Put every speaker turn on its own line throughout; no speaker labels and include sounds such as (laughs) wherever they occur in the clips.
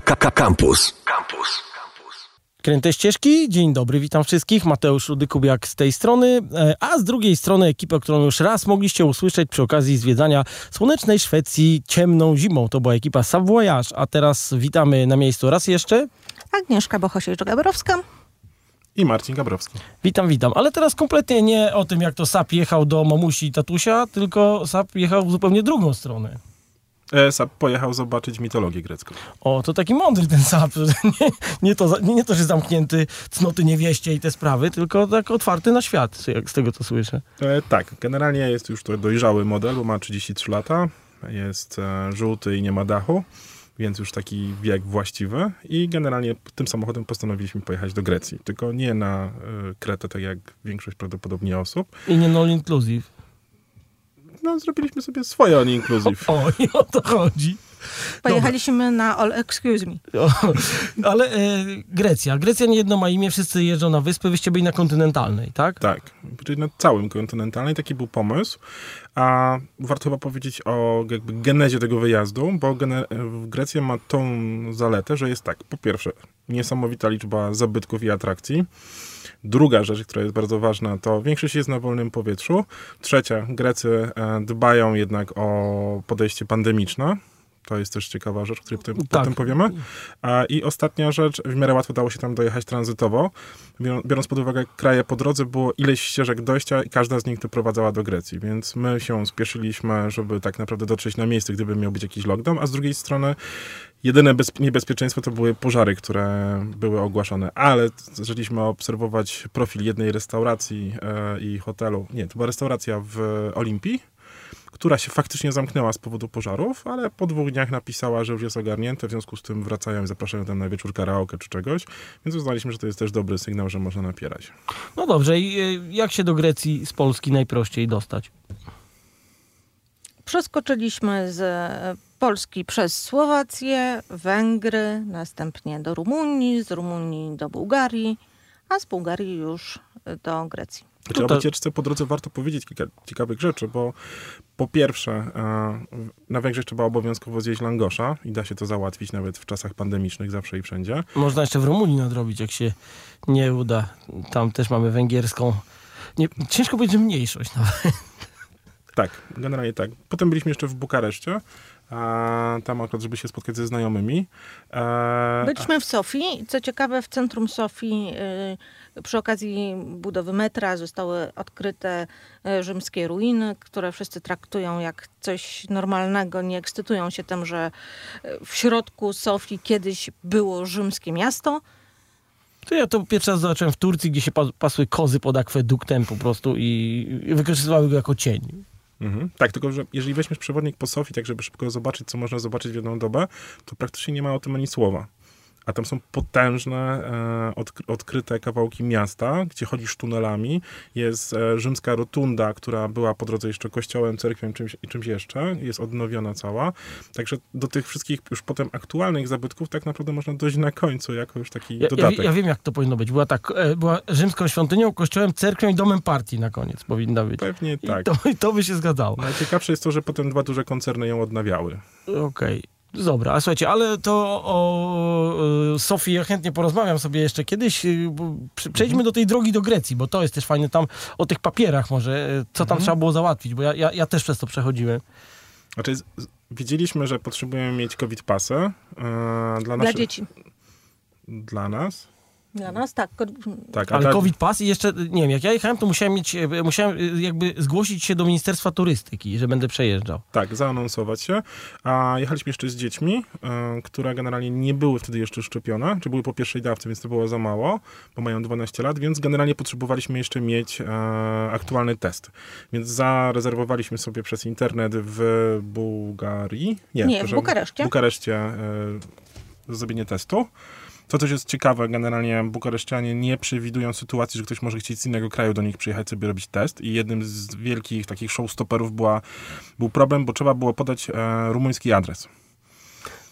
Campus. Campus.
Kręte ścieżki, dzień dobry, witam wszystkich. Mateusz Rudykubiak z tej strony, e, a z drugiej strony ekipę, którą już raz mogliście usłyszeć przy okazji zwiedzania słonecznej Szwecji ciemną zimą. To była ekipa Savoyage, a teraz witamy na miejscu raz jeszcze.
Agnieszka Bohosiewicz-Gabrowska.
I Marcin Gabrowski.
Witam, witam. Ale teraz kompletnie nie o tym, jak to SAP jechał do mamusi i tatusia, tylko SAP jechał w zupełnie drugą stronę.
ESAP pojechał zobaczyć mitologię grecką.
O, to taki mądry ten SAP. Nie, nie, to, nie, nie to, że zamknięty cnoty niewieście i te sprawy, tylko tak otwarty na świat, jak z tego co słyszę.
E, tak, generalnie jest już to dojrzały model, bo ma 33 lata, jest e, żółty i nie ma dachu, więc już taki wiek właściwy i generalnie tym samochodem postanowiliśmy pojechać do Grecji. Tylko nie na e, Kretę, tak jak większość prawdopodobnie osób.
I nie all inclusive.
No, zrobiliśmy sobie swoje on inclusive.
O, i o to chodzi.
Pojechaliśmy na All Excuse Me.
O, ale e, Grecja. Grecja nie jedno ma imię, wszyscy jeżdżą na wyspy, wyście byli na kontynentalnej, tak?
Tak, czyli na całym kontynentalnej taki był pomysł. A warto chyba powiedzieć o jakby genezie tego wyjazdu, bo gene- Grecja ma tą zaletę, że jest tak, po pierwsze, niesamowita liczba zabytków i atrakcji. Druga rzecz, która jest bardzo ważna, to większość jest na wolnym powietrzu. Trzecia, Grecy e, dbają jednak o podejście pandemiczne. To jest też ciekawa rzecz, o której potem,
Tak.
potem powiemy. A, I ostatnia rzecz, w miarę łatwo dało się tam dojechać tranzytowo. Bior- Biorąc pod uwagę kraje po drodze, było ileś ścieżek dojścia i każda z nich doprowadzała do Grecji, więc my się spieszyliśmy, żeby tak naprawdę dotrzeć na miejsce, gdyby miał być jakiś lockdown, a z drugiej strony jedyne bez, niebezpieczeństwo to były pożary, które były ogłaszane, ale zaczęliśmy obserwować profil jednej restauracji e, i hotelu, nie, to była restauracja w Olimpii, która się faktycznie zamknęła z powodu pożarów, ale po dwóch dniach napisała, że już jest ogarnięte, w związku z tym wracają i zapraszają tam na wieczór karaoke czy czegoś, więc uznaliśmy, że to jest też dobry sygnał, że można napierać.
No dobrze, i e, jak się do Grecji z Polski najprościej dostać?
Przeskoczyliśmy z e, Polski przez Słowację, Węgry, następnie do Rumunii, z Rumunii do Bułgarii, a z Bułgarii już do Grecji.
Znaczy,
No
o wycieczce po drodze warto powiedzieć kilka ciekawych rzeczy, bo po pierwsze, e, na Węgrzech trzeba obowiązkowo zjeść langosza i da się to załatwić nawet w czasach pandemicznych, zawsze i wszędzie.
Można jeszcze w Rumunii nadrobić, jak się nie uda. Tam też mamy węgierską. Nie, ciężko powiedzieć, że mniejszość. No.
Tak, generalnie tak. Potem byliśmy jeszcze w Bukareszcie, a tam akurat, żeby się spotkać ze znajomymi. E,
Byliśmy w Sofii. Co ciekawe, w centrum Sofii y, przy okazji budowy metra zostały odkryte y, rzymskie ruiny, które wszyscy traktują jak coś normalnego. Nie ekscytują się tym, że y, w środku Sofii kiedyś było rzymskie miasto.
To ja to pierwszy raz zobaczyłem w Turcji, gdzie się pa- pasły kozy pod akweduktem po prostu i, i wykorzystywały go jako cień.
Mhm. Tak, tylko że jeżeli weźmiesz przewodnik po Sofii, tak żeby szybko zobaczyć, co można zobaczyć w jedną dobę, to praktycznie nie ma o tym ani słowa. A tam są potężne, e, odkry- odkryte kawałki miasta, gdzie chodzisz tunelami. Jest e, rzymska rotunda, która była po drodze jeszcze kościołem, cerkwią czymś, i czymś jeszcze. Jest odnowiona cała. Także do tych wszystkich już potem aktualnych zabytków tak naprawdę można dojść na końcu, jako już taki
Ja, ja,
dodatek.
ja wiem, jak to powinno być. Była tak, e, była rzymską świątynią, kościołem, cerkwią i domem partii na koniec powinna być.
Pewnie
I
tak.
to, I to by się zgadzało.
Najciekawsze jest to, że potem dwa duże koncerny ją odnawiały.
Okej. Dobra, a słuchajcie, ale to o e, Sofii ja chętnie porozmawiam sobie jeszcze kiedyś. e, Przejdźmy do tej drogi do Grecji, bo to jest też fajne tam o tych papierach może, e, co tam trzeba było załatwić, bo ja, ja, ja też przez to przechodziłem.
Znaczy, wiedzieliśmy, że potrzebujemy mieć COVID pasy e, dla,
Dla
naszych,
dzieci.
dla nas.
Dla nas tak.
Tak,
Ale
dla-
COVID Pass i jeszcze, nie wiem, jak ja jechałem, to musiałem mieć, e, musiałem e, jakby zgłosić się do Ministerstwa Turystyki, że będę przejeżdżał.
Tak, zaanonsować się. A jechaliśmy jeszcze z dziećmi, e, które generalnie nie były wtedy jeszcze szczepione, czy były po pierwszej dawce, więc to było za mało, bo mają 12 lat, więc generalnie potrzebowaliśmy jeszcze mieć e, aktualny test. Więc zarezerwowaliśmy sobie przez internet w Bułgarii.
Nie, w
przepraszam,
Bukareszcie.
W Bukareszcie e, zrobienie testu. Co też jest ciekawe, generalnie bukareszczanie nie przewidują sytuacji, że ktoś może chcieć z innego kraju do nich przyjechać sobie robić test i jednym z wielkich takich showstopperów była, był problem, bo trzeba było podać e, rumuński adres.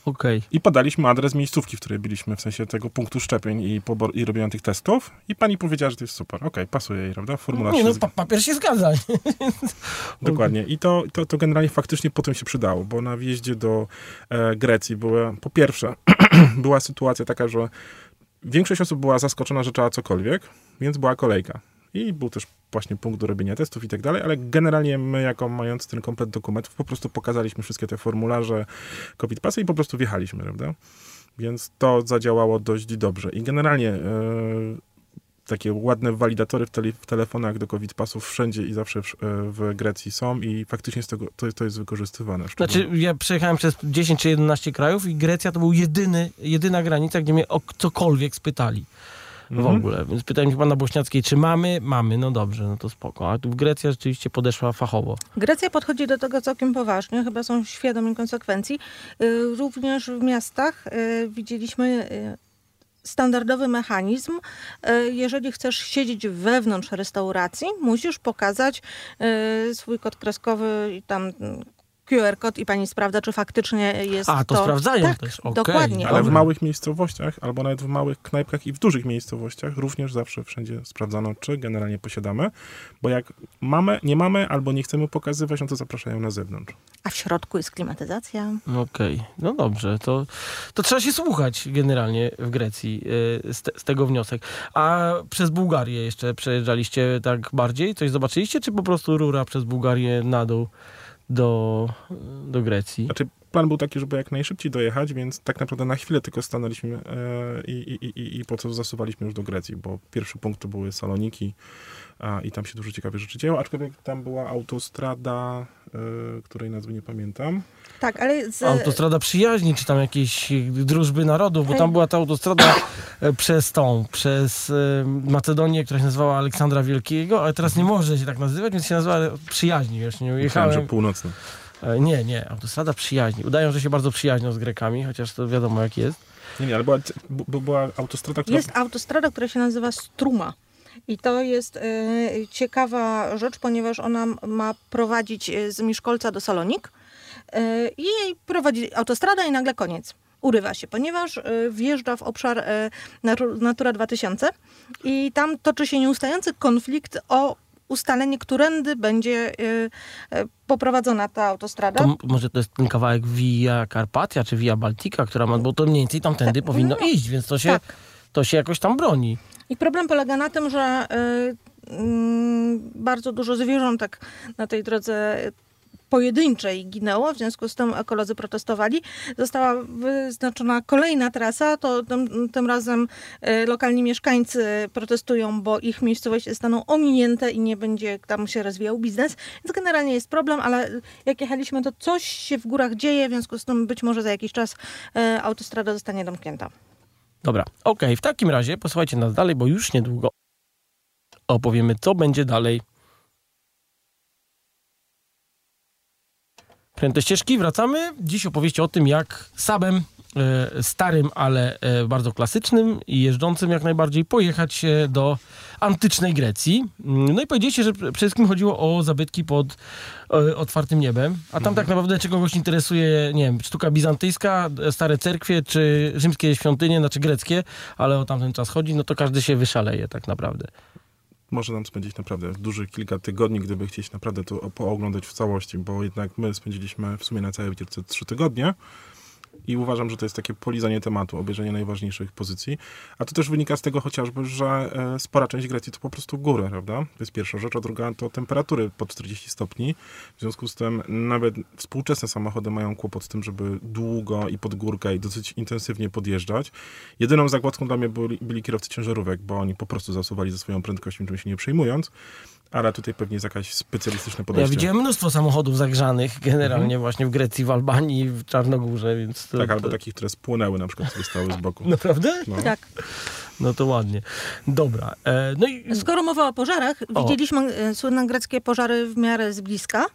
Okej.
I podaliśmy adres miejscówki, w której byliśmy, w sensie tego punktu szczepień i, pobor- i robienia tych testów. I pani powiedziała, że to jest super. Okej, pasuje jej, prawda? Formularz
Nie,
się
no
zg-
pa papier się zgadza. (laughs)
Dokładnie. I to, to, to generalnie faktycznie potem się przydało, bo na wjeździe do e, Grecji była, po pierwsze, (clears throat) była sytuacja taka, że większość osób była zaskoczona, że trzeba cokolwiek, więc była kolejka. I był też właśnie punkt do robienia testów i tak dalej, ale generalnie my, jako mając ten komplet dokumentów, po prostu pokazaliśmy wszystkie te formularze, COVID pasy i po prostu wjechaliśmy, prawda? Więc to zadziałało dość dobrze. I generalnie e, takie ładne walidatory w, tele, w telefonach do COVID pasów wszędzie i zawsze w, e, w Grecji są i faktycznie z tego, to, to jest wykorzystywane.
Znaczy, ja przejechałem przez 10 czy 11 krajów i Grecja to był jedyny, jedyna granica, gdzie mnie o cokolwiek spytali. W
Mhm.
ogóle. Więc pytałem się pana Bośniackiej, czy mamy? Mamy, no dobrze, no to spoko. A tu Grecja rzeczywiście podeszła fachowo.
Grecja podchodzi do tego całkiem poważnie, chyba są świadomi konsekwencji. Y, Również w miastach y, widzieliśmy y, standardowy mechanizm. Jeżeli chcesz siedzieć wewnątrz restauracji, musisz pokazać swój kod kreskowy i tam QR kod i pani sprawdza, czy faktycznie jest
A, to
to.
sprawdzają
tak,
też, okej.
Dokładnie.
Ale w małych miejscowościach, albo nawet w małych knajpkach i w dużych miejscowościach również zawsze wszędzie sprawdzano, czy generalnie posiadamy, bo jak mamy, nie mamy, albo nie chcemy pokazywać, no to zapraszają na zewnątrz.
A w środku jest klimatyzacja.
Okej, no dobrze, to, to trzeba się słuchać generalnie w Grecji y, z, te, z tego wniosek. A przez Bułgarię jeszcze przejeżdżaliście tak bardziej? Coś zobaczyliście, czy po prostu rura przez Bułgarię na dół do, do Grecji?
Znaczy, plan był taki, żeby jak najszybciej dojechać, więc tak naprawdę na chwilę tylko stanęliśmy e, i, i, i, i po co zasuwaliśmy już do Grecji, bo pierwszy punkt to były Saloniki a, i tam się dużo ciekawych rzeczy działo, aczkolwiek tam była autostrada, e, której nazwy nie pamiętam.
Tak, ale z,
Autostrada przyjaźni, czy tam jakieś drużby narodów, bo tam była ta autostrada e, przez tą, przez e, Macedonię, która się nazywała Aleksandra Wielkiego, ale teraz nie może się tak nazywać, więc się nazywa przyjaźni, wiesz, nie
Myślałem,
ujechałem.
że północny.
E, Nie, nie, autostrada przyjaźni. Udają, że się bardzo przyjaźnią z Grekami, chociaż to wiadomo jak jest.
Nie, nie, ale była, była autostrada, która...
Jest autostrada, która się nazywa Struma. I to jest e, ciekawa rzecz, ponieważ ona ma prowadzić e, z Miszkolca do Salonik. E, I prowadzi autostrada i nagle koniec. Urywa się, ponieważ wjeżdża w obszar Natu- Natura 2000 i tam toczy się nieustający konflikt o ustalenie, którędy będzie poprowadzona ta autostrada.
To może to jest ten kawałek Via Carpatia, czy Via Baltica, która ma, bo to mniej więcej tamtędy
Tak,
powinno
no,
iść, więc to się,
tak.
to się jakoś tam broni.
I problem polega na tym, że y, mm, bardzo dużo zwierzątek na tej drodze pojedynczej ginęło, w związku z tym ekolodzy protestowali. Została wyznaczona kolejna trasa, to tym, tym razem y, lokalni mieszkańcy protestują, bo ich miejscowości zostaną ominięte i nie będzie tam się rozwijał biznes. Więc generalnie jest problem, ale jak jechaliśmy, to coś się w górach dzieje, w związku z tym być może za jakiś czas y, autostrada zostanie domknięta.
Dobra, okej, w takim razie posłuchajcie nas dalej, bo już niedługo opowiemy, co będzie dalej. Pręte ścieżki, wracamy. Dziś opowieści o tym, jak Sabem, e, starym, ale e, bardzo klasycznym i jeżdżącym jak najbardziej, pojechać e, do antycznej Grecji. Mm, No i powiedzieliście, że przede wszystkim chodziło o zabytki pod e, otwartym niebem. A tam tak naprawdę, czy kogoś interesuje, nie wiem, sztuka bizantyjska, e, stare cerkwie, czy rzymskie świątynie, znaczy greckie, ale o tamten czas chodzi, no to każdy się wyszaleje tak naprawdę.
może nam spędzić naprawdę dużych kilka tygodni, gdyby chcieć naprawdę to pooglądać w całości, bo jednak my spędziliśmy w sumie na całej wycieczce trzy tygodnie i uważam, że to jest takie polizanie tematu, obejrzenie najważniejszych pozycji. A to też wynika z tego chociażby, że e, spora część Grecji to po prostu góry, prawda? To jest pierwsza rzecz, a druga to temperatury pod 40 stopni. W związku z tym nawet współczesne samochody mają kłopot z tym, żeby długo i pod górkę i dosyć intensywnie podjeżdżać. Jedyną zagładzką dla mnie byli, byli kierowcy ciężarówek, bo oni po prostu zasuwali ze swoją prędkością, czym się nie przejmując. Ale tutaj pewnie jest jakieś specjalistyczne
Ja
podejście.
widziałem mnóstwo samochodów zagrzanych generalnie właśnie w Grecji, w Albanii, w Czarnogórze, więc to,
Tak, albo
to...
takich, które spłonęły na przykład, sobie stały z boku. (laughs)
Naprawdę?
No.
Tak.
No to ładnie. Dobra. E, no i
Skoro mowa o pożarach,
O.
widzieliśmy e, słynne greckie pożary w miarę z bliska.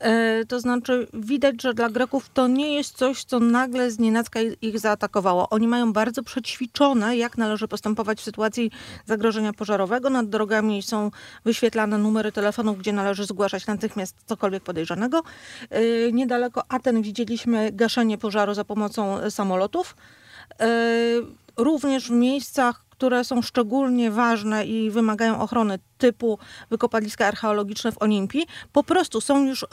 E, To znaczy, widać, że dla Greków to nie jest coś, co nagle z nienacka ich zaatakowało. Oni mają bardzo przećwiczone, jak należy postępować w sytuacji zagrożenia pożarowego. Nad drogami są wyświetlane numery telefonów, gdzie należy zgłaszać natychmiast cokolwiek podejrzanego. E, Niedaleko Aten widzieliśmy gaszenie pożaru za pomocą e, samolotów. Również w miejscach, które są szczególnie ważne i wymagają ochrony, typu wykopaliska archeologiczne w Olimpii, po prostu są już e,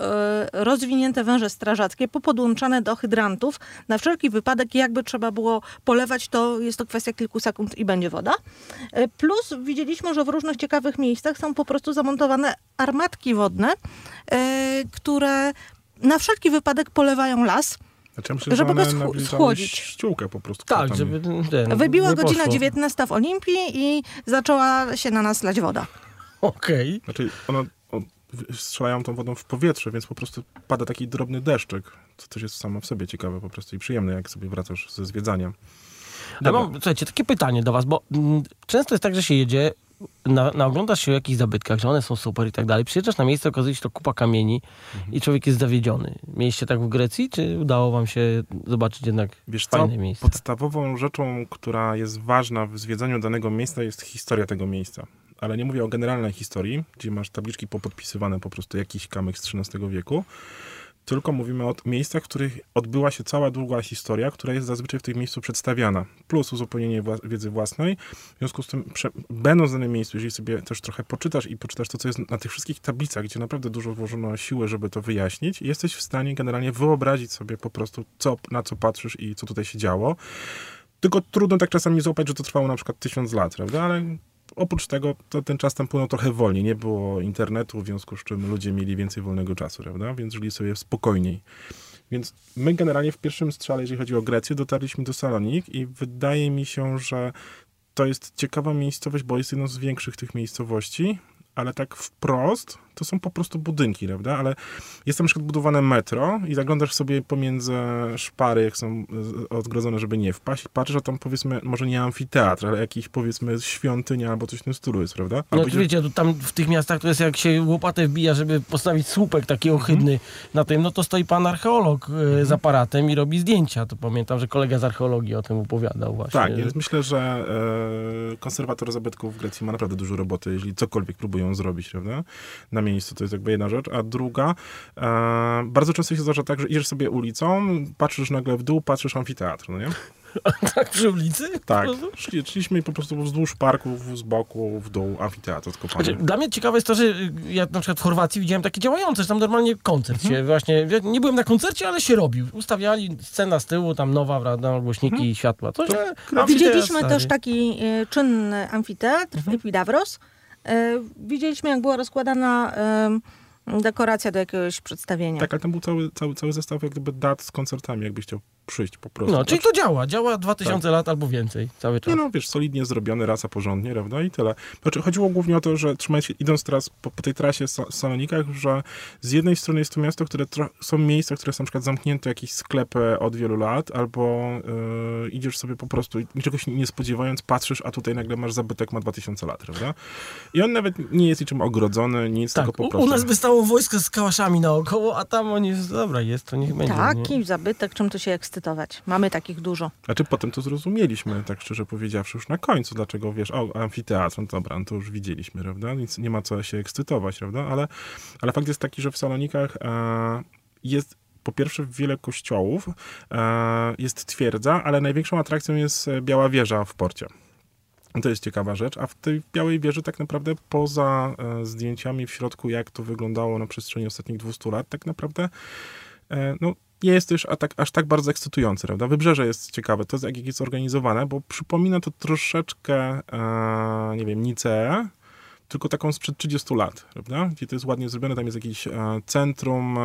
rozwinięte węże strażackie, popodłączane do hydrantów. Na wszelki wypadek, jakby trzeba było polewać, to jest to kwestia kilku sekund i będzie woda. E, plus widzieliśmy, że w różnych ciekawych miejscach są po prostu zamontowane armatki wodne, e, które na wszelki wypadek polewają las.
Znaczy, ja myślę,
Żeby
że
go
nabliżały
schłodzić.
ściółkę po prostu.
Tak,
kwiatami.
żeby ten,
Wybiła
nie
godzina
poszło.
19 w Olimpii i zaczęła się na nas lać woda.
Okej.
Znaczy, one o, w- strzelają tą wodą w powietrze, więc po prostu pada taki drobny deszczyk, co też jest samo w sobie ciekawe po prostu i przyjemne, jak sobie wracasz ze zwiedzania.
Ja mam, słuchajcie, takie pytanie do was, bo mm, często jest tak, że się jedzie, na, naoglądasz się o jakichś zabytkach, że one są super i tak dalej, przyjeżdżasz na miejsce, okazuje się to kupa kamieni i człowiek jest zawiedziony. Mieliście tak w Grecji, czy udało wam się zobaczyć jednak
Wiesz
fajne miejsce?
podstawową rzeczą, która jest ważna w zwiedzaniu danego miejsca jest historia tego miejsca. Ale nie mówię o generalnej historii, gdzie masz tabliczki popodpisywane po prostu jakiś kamyk z XIII wieku, tylko mówimy o miejscach, w których odbyła się cała długa historia, która jest zazwyczaj w tym miejscu przedstawiana. Plus uzupełnienie wła- wiedzy własnej. W związku z tym, będąc w danym miejscu, jeżeli sobie też trochę poczytasz i poczytasz to, co jest na tych wszystkich tablicach, gdzie naprawdę dużo włożono siły, żeby to wyjaśnić, jesteś w stanie generalnie wyobrazić sobie po prostu, co, na co patrzysz i co tutaj się działo. Tylko trudno tak czasami złapać, że to trwało na przykład tysiąc lat, prawda? Ale oprócz tego to ten czas tam płynął trochę wolniej. Nie było internetu, w związku z czym ludzie mieli więcej wolnego czasu, prawda? Więc żyli sobie spokojniej. Więc my generalnie w pierwszym strzale, jeżeli chodzi o Grecję, dotarliśmy do Salonik i wydaje mi się, że to jest ciekawa miejscowość, bo jest jedną z większych tych miejscowości, ale tak wprost to są po prostu budynki, prawda? Ale jest tam na przykład budowane metro i zaglądasz sobie pomiędzy szpary, jak są e, odgrodzone, żeby nie wpaść i patrzysz, a tam powiedzmy, może nie amfiteatr, ale jakiś powiedzmy świątynia albo coś w tym stylu jest, prawda?
No
Albo
to
idzie-
wiecie, to tam w tych miastach to jest jak się łopatę wbija, żeby postawić słupek taki ohydny na tym, no to stoi pan archeolog e, z aparatem i robi zdjęcia. To pamiętam, że kolega z archeologii o tym opowiadał właśnie.
Tak, więc myślę, że e, konserwator zabytków w Grecji ma naprawdę dużo roboty, jeżeli cokolwiek próbują zrobić, prawda? Na miejscu to jest jakby jedna rzecz. A druga, e, bardzo często się zdarza tak, że idziesz sobie ulicą, patrzysz nagle w dół, patrzysz amfiteatr, no nie? (laughs)
tak przy ulicy?
Tak.
Po prostu?
Szli, szliśmy po prostu wzdłuż parków, z boku, w dół, amfiteatr odkopany.
Znaczy, dla mnie ciekawe jest to, że y, ja na przykład w Chorwacji widziałem takie działające, że tam normalnie koncert się właśnie, ja nie byłem na koncercie, ale się robił. Ustawiali scena z tyłu, tam nowa, prawda, głośniki, światła, coś.
To gra-
Widzieliśmy też taki e, czynny amfiteatr w Epidavros. E, widzieliśmy, jak była rozkładana e, dekoracja do jakiegoś przedstawienia.
Tak, ale tam był cały, cały, cały zestaw jak gdyby dat z koncertami, jakbyś chciał przyjść po prostu.
No, czyli to działa, działa 2000 lat albo więcej, cały czas.
Nie no, wiesz, solidnie zrobione, rasa porządnie, prawda, i tyle. Znaczy, chodziło głównie o to, że trzymając się, idąc teraz po, po tej trasie w Salonikach, że z jednej strony jest to miasto, które tro- są miejsca, które są na przykład zamknięte, jakieś sklepy od wielu lat, albo yy, idziesz sobie po prostu, niczego się nie spodziewając, patrzysz, a tutaj nagle masz zabytek, ma 2000 lat, prawda? I on nawet nie jest niczym ogrodzony, nic,
Tak,
tylko po
u,
prostu...
u nas by stało wojsko z kałaszami naokoło, a tam oni, dobra, jest, to niech będzie. nie?
Taki zabytek, czym tu się ekscytować. Mamy takich dużo.
Znaczy potem to zrozumieliśmy, tak szczerze powiedziawszy, już na końcu, dlaczego, wiesz, o, amfiteatr, no dobra, no to już widzieliśmy, prawda, nic nie ma co się ekscytować, prawda, ale, ale fakt jest taki, że w Salonikach e, jest po pierwsze wiele kościołów, e, jest twierdza, ale największą atrakcją jest e, Biała Wieża w porcie. To jest ciekawa rzecz, a w tej Białej Wieży tak naprawdę poza e, zdjęciami w środku, jak to wyglądało na przestrzeni ostatnich 200 lat, tak naprawdę e, no, nie jest to już tak, aż tak bardzo ekscytujące, prawda? Wybrzeże jest ciekawe, to jest jak jest zorganizowane, bo przypomina to troszeczkę, e, nie wiem, Niceę, tylko taką sprzed 30 lat, prawda? Gdzie to jest ładnie zrobione, tam jest jakieś centrum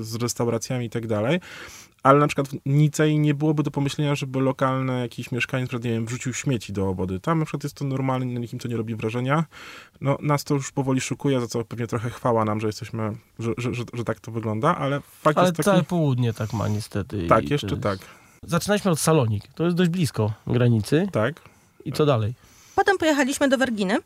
z restauracjami i tak dalej, ale na przykład w Nicei nie byłoby do pomyślenia, żeby lokalny jakiś mieszkaniec, nie wiem, wrzucił śmieci do obody. Tam na przykład jest to normalne, na nikim to nie robi wrażenia. No, nas to już powoli szukuje, za co pewnie trochę chwała nam, że jesteśmy, że, że, że, że tak to wygląda, ale fakt
Ale
jest taki...
całe południe tak ma niestety.
Tak, jeszcze
jest-
tak,
Zaczynaliśmy od Salonik, to jest dość blisko granicy.
tak.
I co dalej?
Potem pojechaliśmy do Werginy.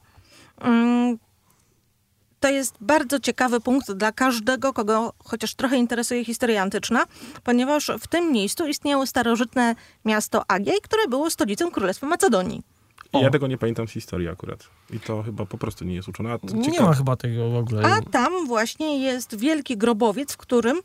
To jest bardzo ciekawy punkt dla każdego, kogo chociaż trochę interesuje historia antyczna, ponieważ w tym miejscu istniało starożytne miasto Agiej, które było stolicą Królestwa Macedonii.
I
O.
ja tego nie pamiętam z historii akurat. I to chyba po prostu nie jest uczone. A to
Nie ma chyba tego w ogóle.
A tam właśnie jest wielki grobowiec, w którym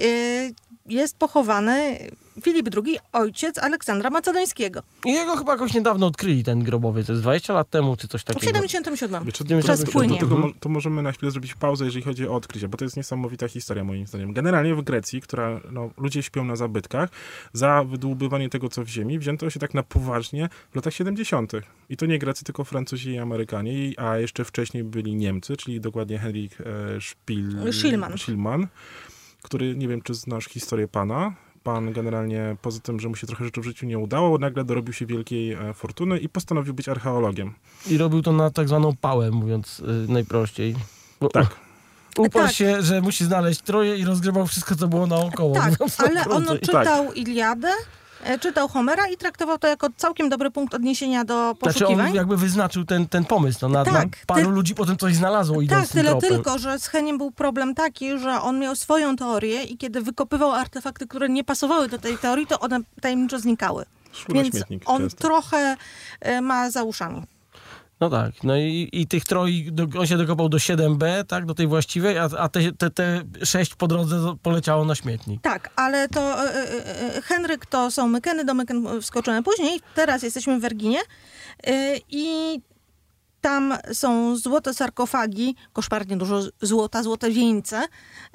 y, jest pochowany Filip II, ojciec Aleksandra Macedońskiego.
I jego chyba jakoś niedawno odkryli ten grobowiec. To jest 20 lat temu, czy coś
W
takiego.
77.
Tym
to,
czas
to,
płynie.
to, mo- to możemy na chwilę zrobić pauzę, jeżeli chodzi o odkrycie, bo to jest niesamowita historia moim zdaniem. Generalnie w Grecji, która, no, ludzie śpią na zabytkach, za wydłubywanie tego, co w ziemi, wzięto się tak na poważnie w latach 70. I to nie Grecy, tylko Francuzi i Amerykanie, a jeszcze wcześniej byli Niemcy, czyli dokładnie Henryk e, Szpil... który, nie wiem, czy znasz historię pana, Pan generalnie, poza tym, że mu się trochę rzeczy w życiu nie udało, nagle dorobił się wielkiej e, fortuny i postanowił być archeologiem.
I robił to na tak zwaną pałę, mówiąc y, najprościej. Bo,
Tak.
Uparł
Tak.
się, że musi znaleźć troje i rozgrywał wszystko, co było naokoło.
Tak, ale on czytał Iliadę, e, czytał Homera i traktował to jako całkiem dobry punkt odniesienia do
Znaczy on
poszukiwań.
jakby wyznaczył ten, ten pomysł. No, na,
Tak,
na paru
ty-
ludzi potem coś znalazło idąc
Tak, tyle
tropem.
tylko, że z Heniem był problem taki, że on miał swoją teorię i kiedy wykopywał artefakty, które nie pasowały do tej teorii, to one tajemniczo znikały. Więc on
często.
trochę e, ma za uszami.
No tak, no i, i tych troi, on się dokopał do 7B, tak, do tej właściwej, a, a te, te, te 6 po drodze poleciało na śmietnik.
Tak, ale to e, e, Henryk to są Mykeny, do Myken wskoczymy później. Teraz jesteśmy w Werginie e, i tam są złote sarkofagi, koszmarnie dużo złota, złote wieńce.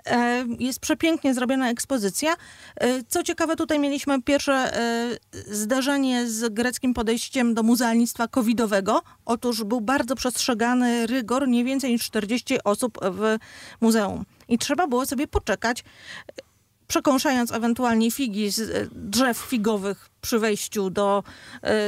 E, Jest przepięknie zrobiona ekspozycja. E, Co ciekawe, tutaj mieliśmy pierwsze e, zdarzenie z greckim podejściem do muzealnictwa covidowego. Otóż był bardzo przestrzegany rygor, nie więcej niż 40 osób w muzeum. I trzeba było sobie poczekać, przekąszając ewentualnie figi z drzew figowych przy wejściu do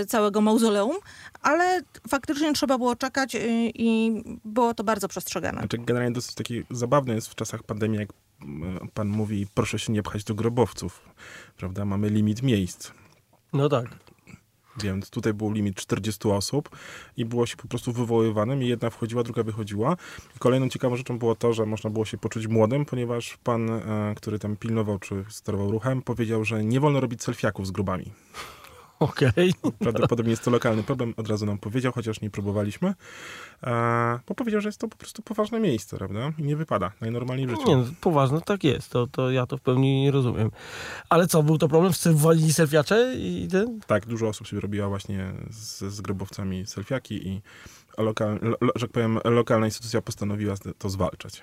całego mauzoleum, ale faktycznie trzeba było czekać e, i było to bardzo przestrzegane.
Znaczy, generalnie dosyć taki zabawne jest w czasach pandemii, jak mm, pan mówi, proszę się nie pchać do grobowców, prawda? Mamy limit miejsc.
No tak.
Więc tutaj był limit 40 osób i było się po prostu wywoływanym i jedna wchodziła, druga wychodziła. I kolejną ciekawą rzeczą było to, że można było się poczuć młodym, ponieważ pan, e, który tam pilnował czy sterował ruchem, powiedział, że nie wolno robić selfiaków z grobami.
Okej.
Prawdopodobnie jest to lokalny problem, od razu nam powiedział, chociaż nie próbowaliśmy. E, bo powiedział, że jest to po prostu poważne miejsce, prawda? I nie wypada najnormalniej w życiu.
Nie, no, poważne tak jest, to, to ja to w pełni nie rozumiem. Ale co, był to problem, że walili selfiacze i ten?
Tak, dużo osób sobie robiła właśnie z, z grobowcami selfiaki i lokal, lo, że tak powiem, lokalna instytucja postanowiła to zwalczać.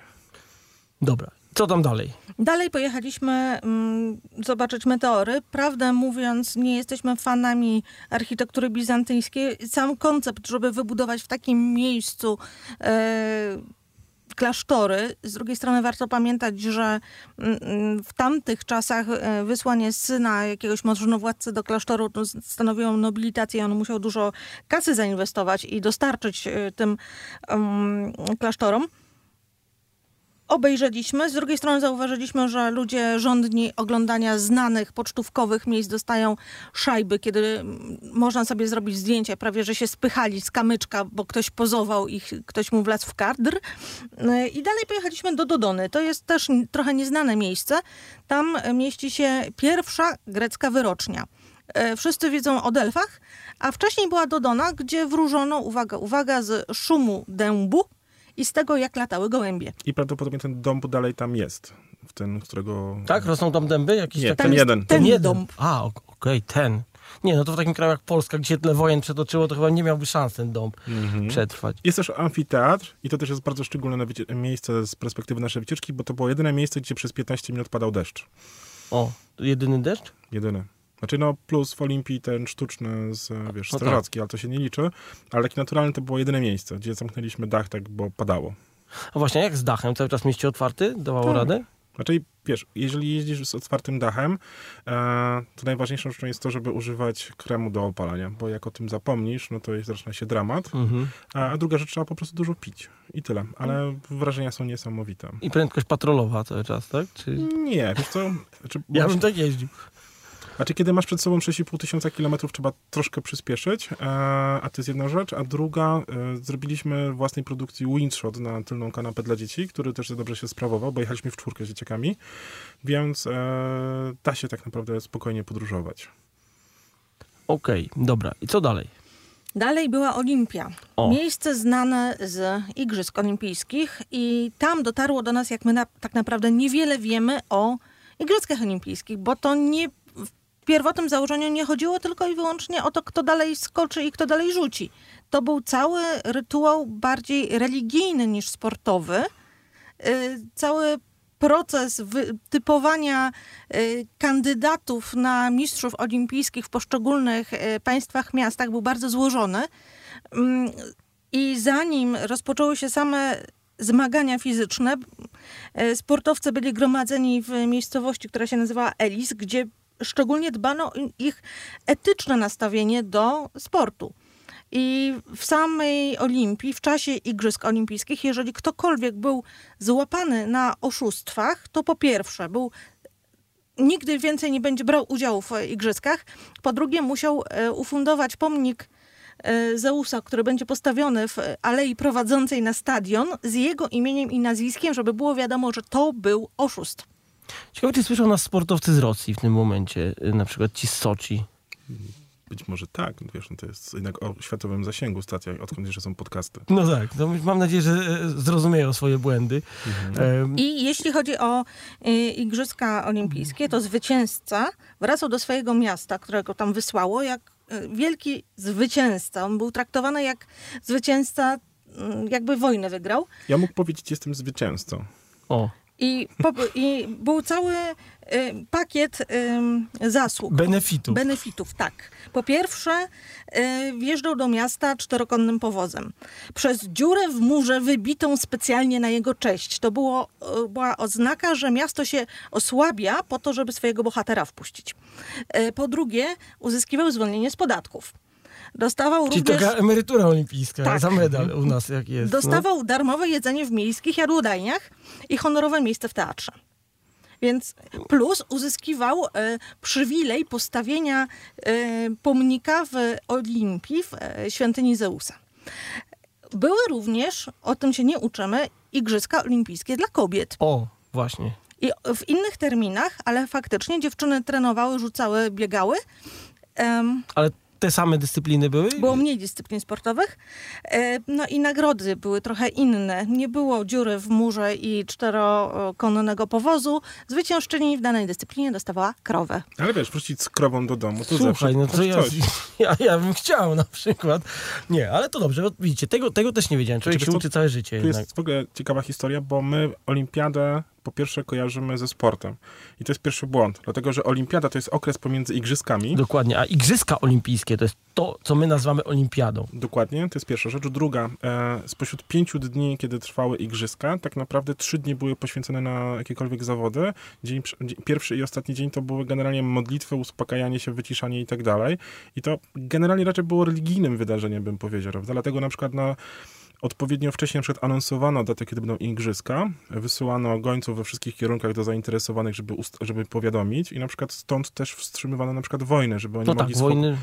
Dobra, co tam dalej?
Dalej pojechaliśmy mm, zobaczyć meteory. Prawdę mówiąc, nie jesteśmy fanami architektury bizantyjskiej. Sam koncept, żeby wybudować w takim miejscu e, klasztory. Z drugiej strony warto pamiętać, że mm, mm, w tamtych czasach e, wysłanie syna jakiegoś możnowładcy do klasztoru to s- stanowiło nobilitację. On musiał dużo kasy zainwestować i dostarczyć e, tym em, klasztorom obejrzeliśmy. Z drugiej strony zauważyliśmy, że ludzie żądni oglądania znanych pocztówkowych miejsc dostają szajby, kiedy mm, można sobie zrobić zdjęcie, prawie że się spychali z kamyczka, bo ktoś pozował ich, ktoś mu wlazł w kadr. Yy, I dalej pojechaliśmy do Dodony. To jest też trochę nieznane miejsce. Tam mieści się pierwsza grecka wyrocznia. E, Wszyscy wiedzą o Delfach, a wcześniej była Dodona, gdzie wróżono, uwaga, uwaga, z szumu dębu i z tego, jak latały gołębie.
I prawdopodobnie ten dom dalej tam jest. W ten, z którego...
Tak, rosną tam dęby? Jakieś
Nie,
takie...
ten jeden.
Ten,
Ten jeden.
dąb.
A, ok- okej, ten. Nie, no to w takim kraju jak Polska, gdzie się tyle wojen przetoczyło, to chyba nie miałby szans ten dąb
Mhm.
przetrwać.
Jest też amfiteatr i to też jest bardzo szczególne miejsce z perspektywy naszej wycieczki, bo to było jedyne miejsce, gdzie przez 15 minut padał deszcz.
O, jedyny deszcz?
Jedyny. Znaczy no plus w Olimpii ten sztuczny, z, wiesz,
No tak.
strażacki, ale to się nie liczy. Ale taki naturalny to było jedyne miejsce, gdzie zamknęliśmy dach tak, bo padało.
A właśnie, jak z dachem? Cały czas mieście otwarty? Dawało
Tak.
radę?
Znaczy, wiesz, jeżeli jeździsz z otwartym dachem, e, to najważniejszą rzeczą jest to, żeby używać kremu do opalania, bo jak o tym zapomnisz, no to jest, zaczyna się dramat.
Mhm.
A, a druga rzecz, trzeba po prostu dużo pić. I tyle. Ale wrażenia są niesamowite.
I prędkość patrolowa cały czas, tak? Czy...
Nie, wiesz co? Znaczy,
Ja bym tak jeździł.
Znaczy, kiedy masz przed sobą 6,5 tysiąca kilometrów, trzeba troszkę przyspieszyć, e, a to jest jedna rzecz. A druga, e, zrobiliśmy własnej produkcji windshot na tylną kanapę dla dzieci, który też dobrze się sprawował, bo jechaliśmy w czwórkę z dzieciakami, więc e, da się tak naprawdę spokojnie podróżować.
Okej, dobra. I co dalej?
Dalej była Olimpia.
O.
Miejsce znane z Igrzysk Olimpijskich i tam dotarło do nas, jak my na, tak naprawdę niewiele wiemy o Igrzyskach Olimpijskich, bo to nie pierwotnym założeniu nie chodziło tylko i wyłącznie o to, kto dalej skoczy i kto dalej rzuci. To był cały rytuał bardziej religijny niż sportowy. Y, Cały proces typowania y, kandydatów na mistrzów olimpijskich w poszczególnych y, państwach, miastach był bardzo złożony. Mm, I zanim rozpoczęły się same zmagania fizyczne, sportowcy byli gromadzeni w miejscowości, która się nazywała Elis, gdzie szczególnie dbano o ich etyczne nastawienie do sportu. I w samej Olimpii, w czasie Igrzysk Olimpijskich, jeżeli ktokolwiek był złapany na oszustwach, to po pierwsze był nigdy więcej nie będzie brał udziału w igrzyskach. Po drugie, musiał e, ufundować pomnik e, Zeusa, który będzie postawiony w alei prowadzącej na stadion z jego imieniem i nazwiskiem, żeby było wiadomo, że to był oszust.
Ciekawe, czy słyszą nas sportowcy z Rosji w tym momencie, y, na przykład ci z Soczi.
Być może tak, no wiesz, no to jest jednak o światowym zasięgu stacja, odkąd jeszcze są podcasty.
No tak, to mam nadzieję, że e, zrozumieją swoje błędy. Em,
I jeśli chodzi o y, Igrzyska Olimpijskie, to zwycięzca wracał do swojego miasta, którego tam wysłało, jak y, wielki zwycięzca. On był traktowany jak zwycięzca, mm, jakby wojnę wygrał.
Ja mógł powiedzieć, jestem zwycięzcą.
o,
I, po, I był cały y, pakiet zasług.
benefitów.
Benefitów, tak. Po pierwsze, y, wjeżdżał do miasta czterokonnym powozem. Przez dziurę w murze wybitą specjalnie na jego cześć. To było, y, była oznaka, że miasto się osłabia po to, żeby swojego bohatera wpuścić. Po drugie, uzyskiwał zwolnienie z podatków. Dostawał
Czyli
również...
taka emerytura olimpijska
Tak.
za medal u nas jak jest. no.
Dostawał darmowe jedzenie w miejskich jadłodajniach i honorowe miejsce w teatrze. Więc plus uzyskiwał e, przywilej postawienia e, pomnika w Olimpii, w e, świątyni Zeusa. Były również, o tym się nie uczymy, Igrzyska Olimpijskie dla kobiet.
O, właśnie.
I w innych terminach, ale faktycznie dziewczyny trenowały, rzucały, biegały. Em,
Ale te same dyscypliny były?
było mniej dyscyplin sportowych. E, No i nagrody były trochę inne. Nie było dziury w murze i czterokonnego powozu. Zwyciężczyni w danej dyscyplinie dostawała krowę.
Ale wiesz, wrócić z krową do domu, to
Słuchaj,
zawsze
no to ja, (laughs) ja, ja bym chciał na przykład. Nie, ale to dobrze, widzicie, tego, tego też nie wiedziałem. Człowiek
Znaczy,
się uczy całe życie jednak.
jest w ogóle ciekawa historia, bo my olimpiadę po pierwsze kojarzymy ze sportem. I to jest pierwszy błąd, dlatego że olimpiada to jest okres pomiędzy igrzyskami.
Dokładnie, a Igrzyska Olimpijskie to jest to, co my nazywamy olimpiadą.
Dokładnie, to jest pierwsza rzecz. Druga, e, spośród pięciu dni, kiedy trwały igrzyska, tak naprawdę trzy dni były poświęcone na jakiekolwiek zawody. Dzień, pierwszy i ostatni dzień to były generalnie modlitwy, uspokajanie się, wyciszanie i tak dalej. I to generalnie raczej było religijnym wydarzeniem, bym powiedział. Prawda? Dlatego na przykład na odpowiednio wcześniej przykład anonsowano datę, kiedy będą igrzyska, wysyłano gońców we wszystkich kierunkach do zainteresowanych, żeby, ust- żeby powiadomić i na przykład stąd też wstrzymywano na przykład wojnę, żeby oni
No tak,
mogli swobodnie
wojny.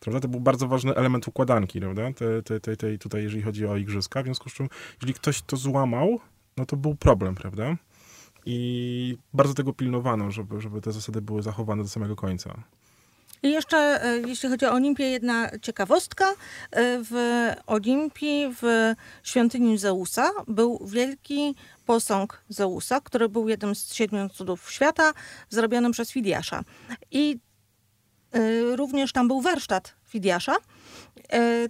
Prawda? To był bardzo ważny element układanki, prawda? Te, te, te, te, tutaj, jeżeli chodzi o igrzyska. W związku z czym, jeżeli ktoś to złamał, no to był problem, prawda? I bardzo tego pilnowano, żeby, żeby te zasady były zachowane do samego końca.
I jeszcze, e, jeśli chodzi o Olimpię, jedna ciekawostka. E, W Olimpii, w świątyni Zeusa, był wielki posąg Zeusa, który był jednym z siedmiu cudów świata, zrobionym przez Fidiasza. I e, również tam był warsztat Fidiasza.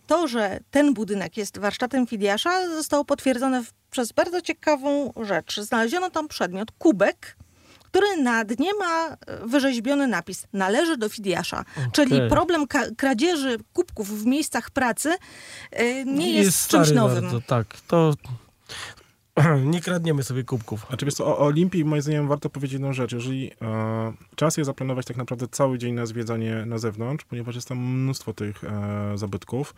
To, że ten budynek jest warsztatem Fidiasza, zostało potwierdzone przez bardzo ciekawą rzecz. Znaleziono tam przedmiot, kubek, który na dnie ma e, wyrzeźbiony napis należy do Fidiasza. Czyli problem kradzieży kubków w miejscach pracy e, nie jest, czymś
stary
nowym.
Bardzo, tak, to (clears throat) nie kradniemy sobie kubków.
Znaczy wiesz co, o Olimpii moim zdaniem warto powiedzieć jedną rzecz. Jeżeli e, czas jest zaplanować tak naprawdę cały dzień na zwiedzanie na zewnątrz, ponieważ jest tam mnóstwo tych e, zabytków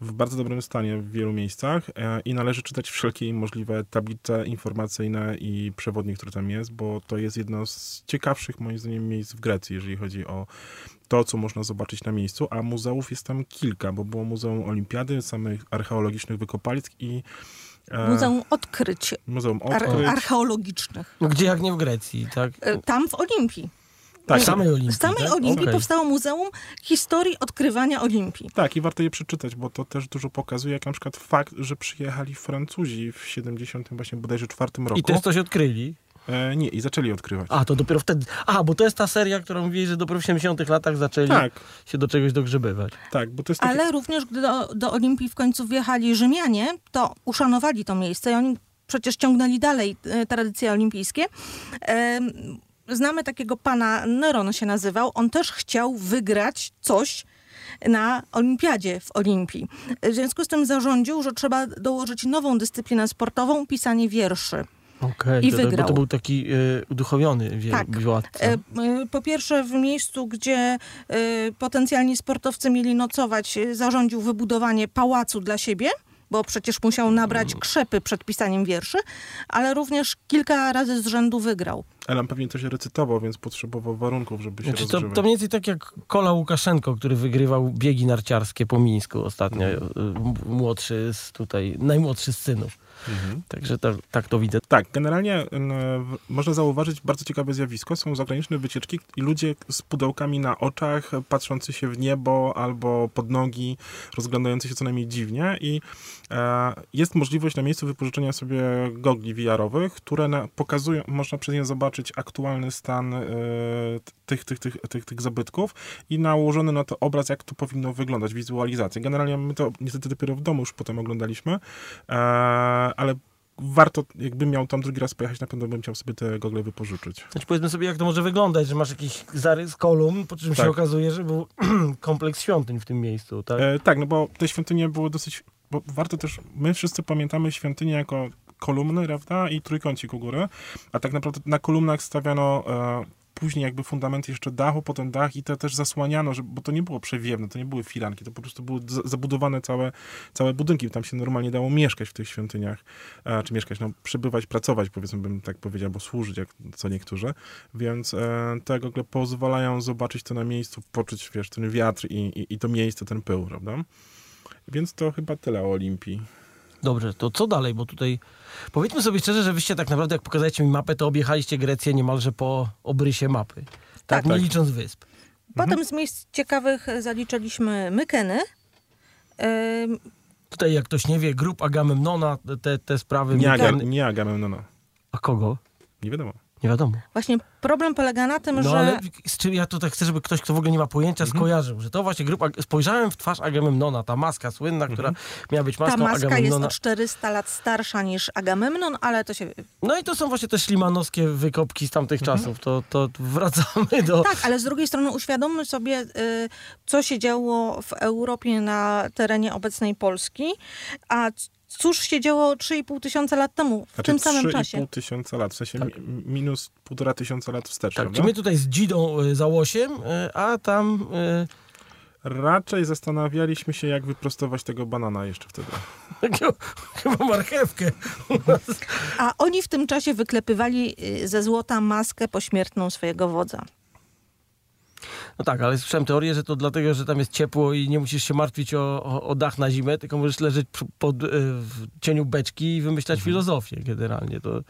w bardzo dobrym stanie w wielu miejscach e, i należy czytać wszelkie możliwe tablice informacyjne i przewodnik, który tam jest, bo to jest jedno z ciekawszych moim zdaniem miejsc w Grecji, jeżeli chodzi o to, co można zobaczyć na miejscu, a muzeów jest tam kilka, bo było Muzeum Olimpiady, samych archeologicznych wykopalisk i
Muzeum Odkryć
Muzeum
ar-
Odkryć.
Archeologicznych.
No gdzie jak nie w Grecji, tak?
E, Tam w Olimpii.
Tak,
W samej Olimpii.
Z samej
tak?
Olimpii
Okej.
powstało Muzeum Historii Odkrywania Olimpii.
Tak, i warto je przeczytać, bo to też dużo pokazuje, jak na przykład fakt, że przyjechali Francuzi w 70 właśnie bodajże czwartym roku.
I też coś odkryli.
E, nie, i zaczęli odkrywać.
A, to dopiero wtedy. A, bo to jest ta seria, którą mówili, że dopiero w 70 latach zaczęli
Tak,
się do czegoś dogrzebywać.
tak, bo to jest takie...
Ale również gdy do, do Olimpii w końcu wjechali Rzymianie, to uszanowali to miejsce i oni przecież ciągnęli dalej e, tradycje olimpijskie. Em, Znamy takiego pana, Neron się nazywał, on też chciał wygrać coś na olimpiadzie w Olimpii. W związku z tym zarządził, że trzeba dołożyć nową dyscyplinę sportową, pisanie wierszy.
Okej.
I
to, to, bo
wygrał.
to był taki y, uduchowiony wie,
Tak.
władca.
E, Po pierwsze, w miejscu, gdzie e, potencjalni sportowcy mieli nocować, e, zarządził wybudowanie pałacu dla siebie, bo przecież musiał nabrać krzepy przed pisaniem wierszy, ale również kilka razy z rzędu wygrał.
Elam pewnie coś recytował, więc potrzebował warunków, żeby się
Znaczy, to, to mniej więcej tak jak Kola Łukaszenko, który wygrywał biegi narciarskie po Mińsku ostatnio. y, m- Młodszy z tutaj, najmłodszy z synów.
Mhm.
Także tak, tak to widzę.
Tak, generalnie można zauważyć bardzo ciekawe zjawisko. Są zagraniczne wycieczki i ludzie z pudełkami na oczach, patrzący się w niebo albo pod nogi, rozglądający się co najmniej dziwnie i e, jest możliwość na miejscu wypożyczenia sobie gogli VR-owych, które na, pokazują, można przez nie zobaczyć aktualny stan e, tych, tych, tych, tych, tych zabytków i nałożony na to obraz, jak to powinno wyglądać, wizualizację. Generalnie my to niestety dopiero w domu już potem oglądaliśmy, e, ale warto, jakbym miał tam drugi raz pojechać, na pewno bym chciał sobie te gogle wypożyczyć.
Znaczy powiedzmy sobie, jak to może wyglądać, że masz jakiś zarys kolumn, po czym
Tak.
się okazuje, że był (clears throat) kompleks świątyń w tym miejscu, tak?
E, tak, no bo te świątynie były dosyć, bo warto też, my wszyscy pamiętamy świątynię jako kolumny, prawda, i trójkącik u góry, a tak naprawdę na kolumnach stawiano e, później jakby fundament jeszcze dachu, potem dach i to też zasłaniano, że, bo to nie było przewiewne, to nie były firanki, to po prostu były zabudowane całe, całe budynki, tam się normalnie dało mieszkać w tych świątyniach, e, czy mieszkać, no przebywać, pracować, powiedzmy bym tak powiedział, bo służyć, jak co niektórzy, więc e, te gogle pozwalają zobaczyć to na miejscu, poczuć, wiesz, ten wiatr i, i, i to miejsce, ten pył, prawda? Więc to chyba tyle o Olimpii.
Dobrze, to co dalej? Bo tutaj powiedzmy sobie szczerze, że wyście tak naprawdę, jak pokazaliście mi mapę, to objechaliście Grecję niemalże po obrysie mapy. Tak,
Tak.
nie
Tak.
licząc wysp.
Potem z miejsc ciekawych e, zaliczyliśmy Mykeny. Ym,
Tutaj, jak ktoś nie wie, grup Agamemnona, te, te sprawy...
Nie, Aga, nie Agamemnona.
A kogo?
Nie wiadomo.
Nie wiadomo.
Właśnie problem polega na tym,
No
że...
ale z czym ja to tak chcę, żeby ktoś, kto w ogóle nie ma pojęcia,
Mhm.
skojarzył, że to właśnie grupa... Spojrzałem w twarz Agamemnona, ta maska słynna, która miała być
Ta
maską
maska jest
Agamemnona.
o 400 lat starsza niż Agamemnon, ale to się...
No i to są właśnie te szlimanowskie wykopki z tamtych
Mhm.
czasów. To, to wracamy do...
Tak, ale z drugiej strony uświadommy sobie, y, co się działo w Europie na terenie obecnej Polski, a cóż się działo 3,5 tysiąca lat temu, w
Znaczy
tym samym
3,5
czasie.
tysiąca lat, w sensie
Tak.
mi, minus półtora tysiąca lat wstecz,
Tak,
prawda?
czy my tutaj z Dzidą y, za łosiem, y, a tam... y,
Raczej zastanawialiśmy się, jak wyprostować tego banana jeszcze wtedy. (laughs)
Chyba marchewkę.
A oni w tym czasie wyklepywali ze złota maskę pośmiertną swojego wodza.
No tak, ale słyszałem teorię, że to dlatego, że tam jest ciepło i nie musisz się martwić o, o, o dach na zimę, tylko możesz leżeć pod, y, w cieniu beczki i wymyślać filozofię generalnie. To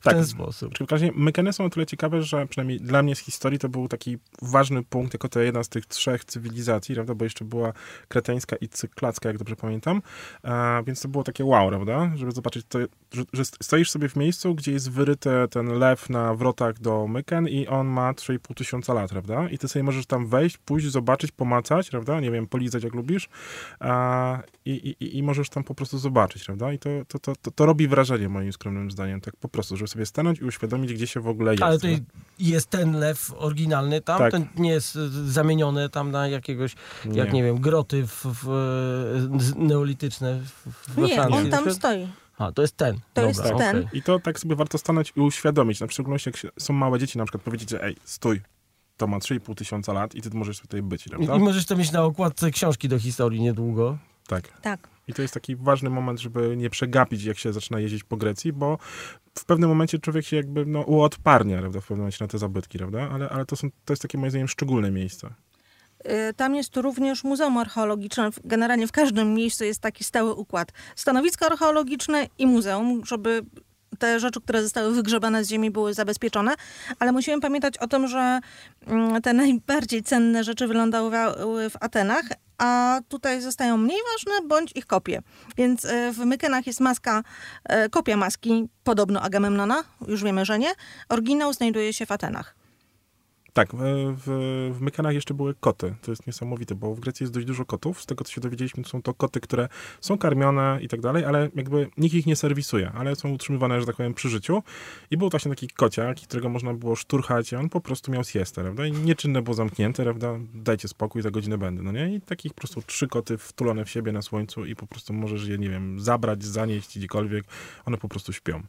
w
Tak.
ten sposób.
Znaczy, W każdym razie Mykeny są o tyle ciekawe, że przynajmniej dla mnie z historii to był taki ważny punkt, jako to jedna z tych trzech cywilizacji, prawda, bo jeszcze była kreteńska i cyklacka, jak dobrze pamiętam, e, więc to było takie wow, prawda, żeby zobaczyć, to, że, że stoisz sobie w miejscu, gdzie jest wyryty ten lew na wrotach do Myken i on ma 3,5 tysiąca lat, prawda, i ty sobie możesz tam wejść, pójść, zobaczyć, pomacać, prawda, nie wiem, polizać jak lubisz a, i, i, i możesz tam po prostu zobaczyć, prawda, i to, to, to, to, to robi wrażenie moim skromnym zdaniem, tak po prostu, żeby sobie stanąć i uświadomić, gdzie się w ogóle jest.
Ale
no.
tutaj jest ten lew oryginalny tam,
Tak.
ten nie jest y, zamieniony tam na jakiegoś, jak nie wiem, groty w, w, neolityczne w,
Nie,
Francji.
on tam stoi.
A, to jest ten.
To
Dobra,
jest
okej.
ten.
I to tak sobie warto stanąć i uświadomić. Na szczególności jak się, są małe dzieci, na przykład powiedzieć, że ej, stój, to ma 3,5 tysiąca lat i ty możesz tutaj być,
I,
prawda?
I możesz to mieć na okładce książki do historii niedługo.
Tak.
Tak.
I to jest taki ważny moment, żeby nie przegapić, jak się zaczyna jeździć po Grecji, bo w pewnym momencie człowiek się jakby no, uodparnia, prawda, w pewnym momencie na te zabytki, prawda? Ale, ale to, są, to jest takie moim zdaniem szczególne miejsce.
Y, Tam jest również Muzeum Archeologiczne. Generalnie w każdym miejscu jest taki stały układ. Stanowisko archeologiczne i muzeum, żeby te rzeczy, które zostały wygrzebane z ziemi, były zabezpieczone. Ale musimy pamiętać o tym, że mm, te najbardziej cenne rzeczy wylądowały w Atenach, a tutaj zostają mniej ważne bądź ich kopie. Więc y, w Mykenach jest maska, y, kopia maski, podobno Agamemnona, już wiemy, że nie. Oryginał znajduje się w Atenach.
Tak, w, w, Mykenach jeszcze były koty. To jest niesamowite, bo w Grecji jest dość dużo kotów. Z tego, co się dowiedzieliśmy, to są to koty, które są karmione i tak dalej, ale jakby nikt ich nie serwisuje, ale są utrzymywane, że tak powiem, przy życiu. I był właśnie taki kociak, którego można było szturchać i on po prostu miał siestę, prawda? I nieczynne było zamknięte, prawda? Dajcie spokój, za godzinę będę, no nie? I takich po prostu trzy koty wtulone w siebie na słońcu i po prostu możesz je, nie wiem, zabrać, zanieść gdziekolwiek. One po prostu śpią.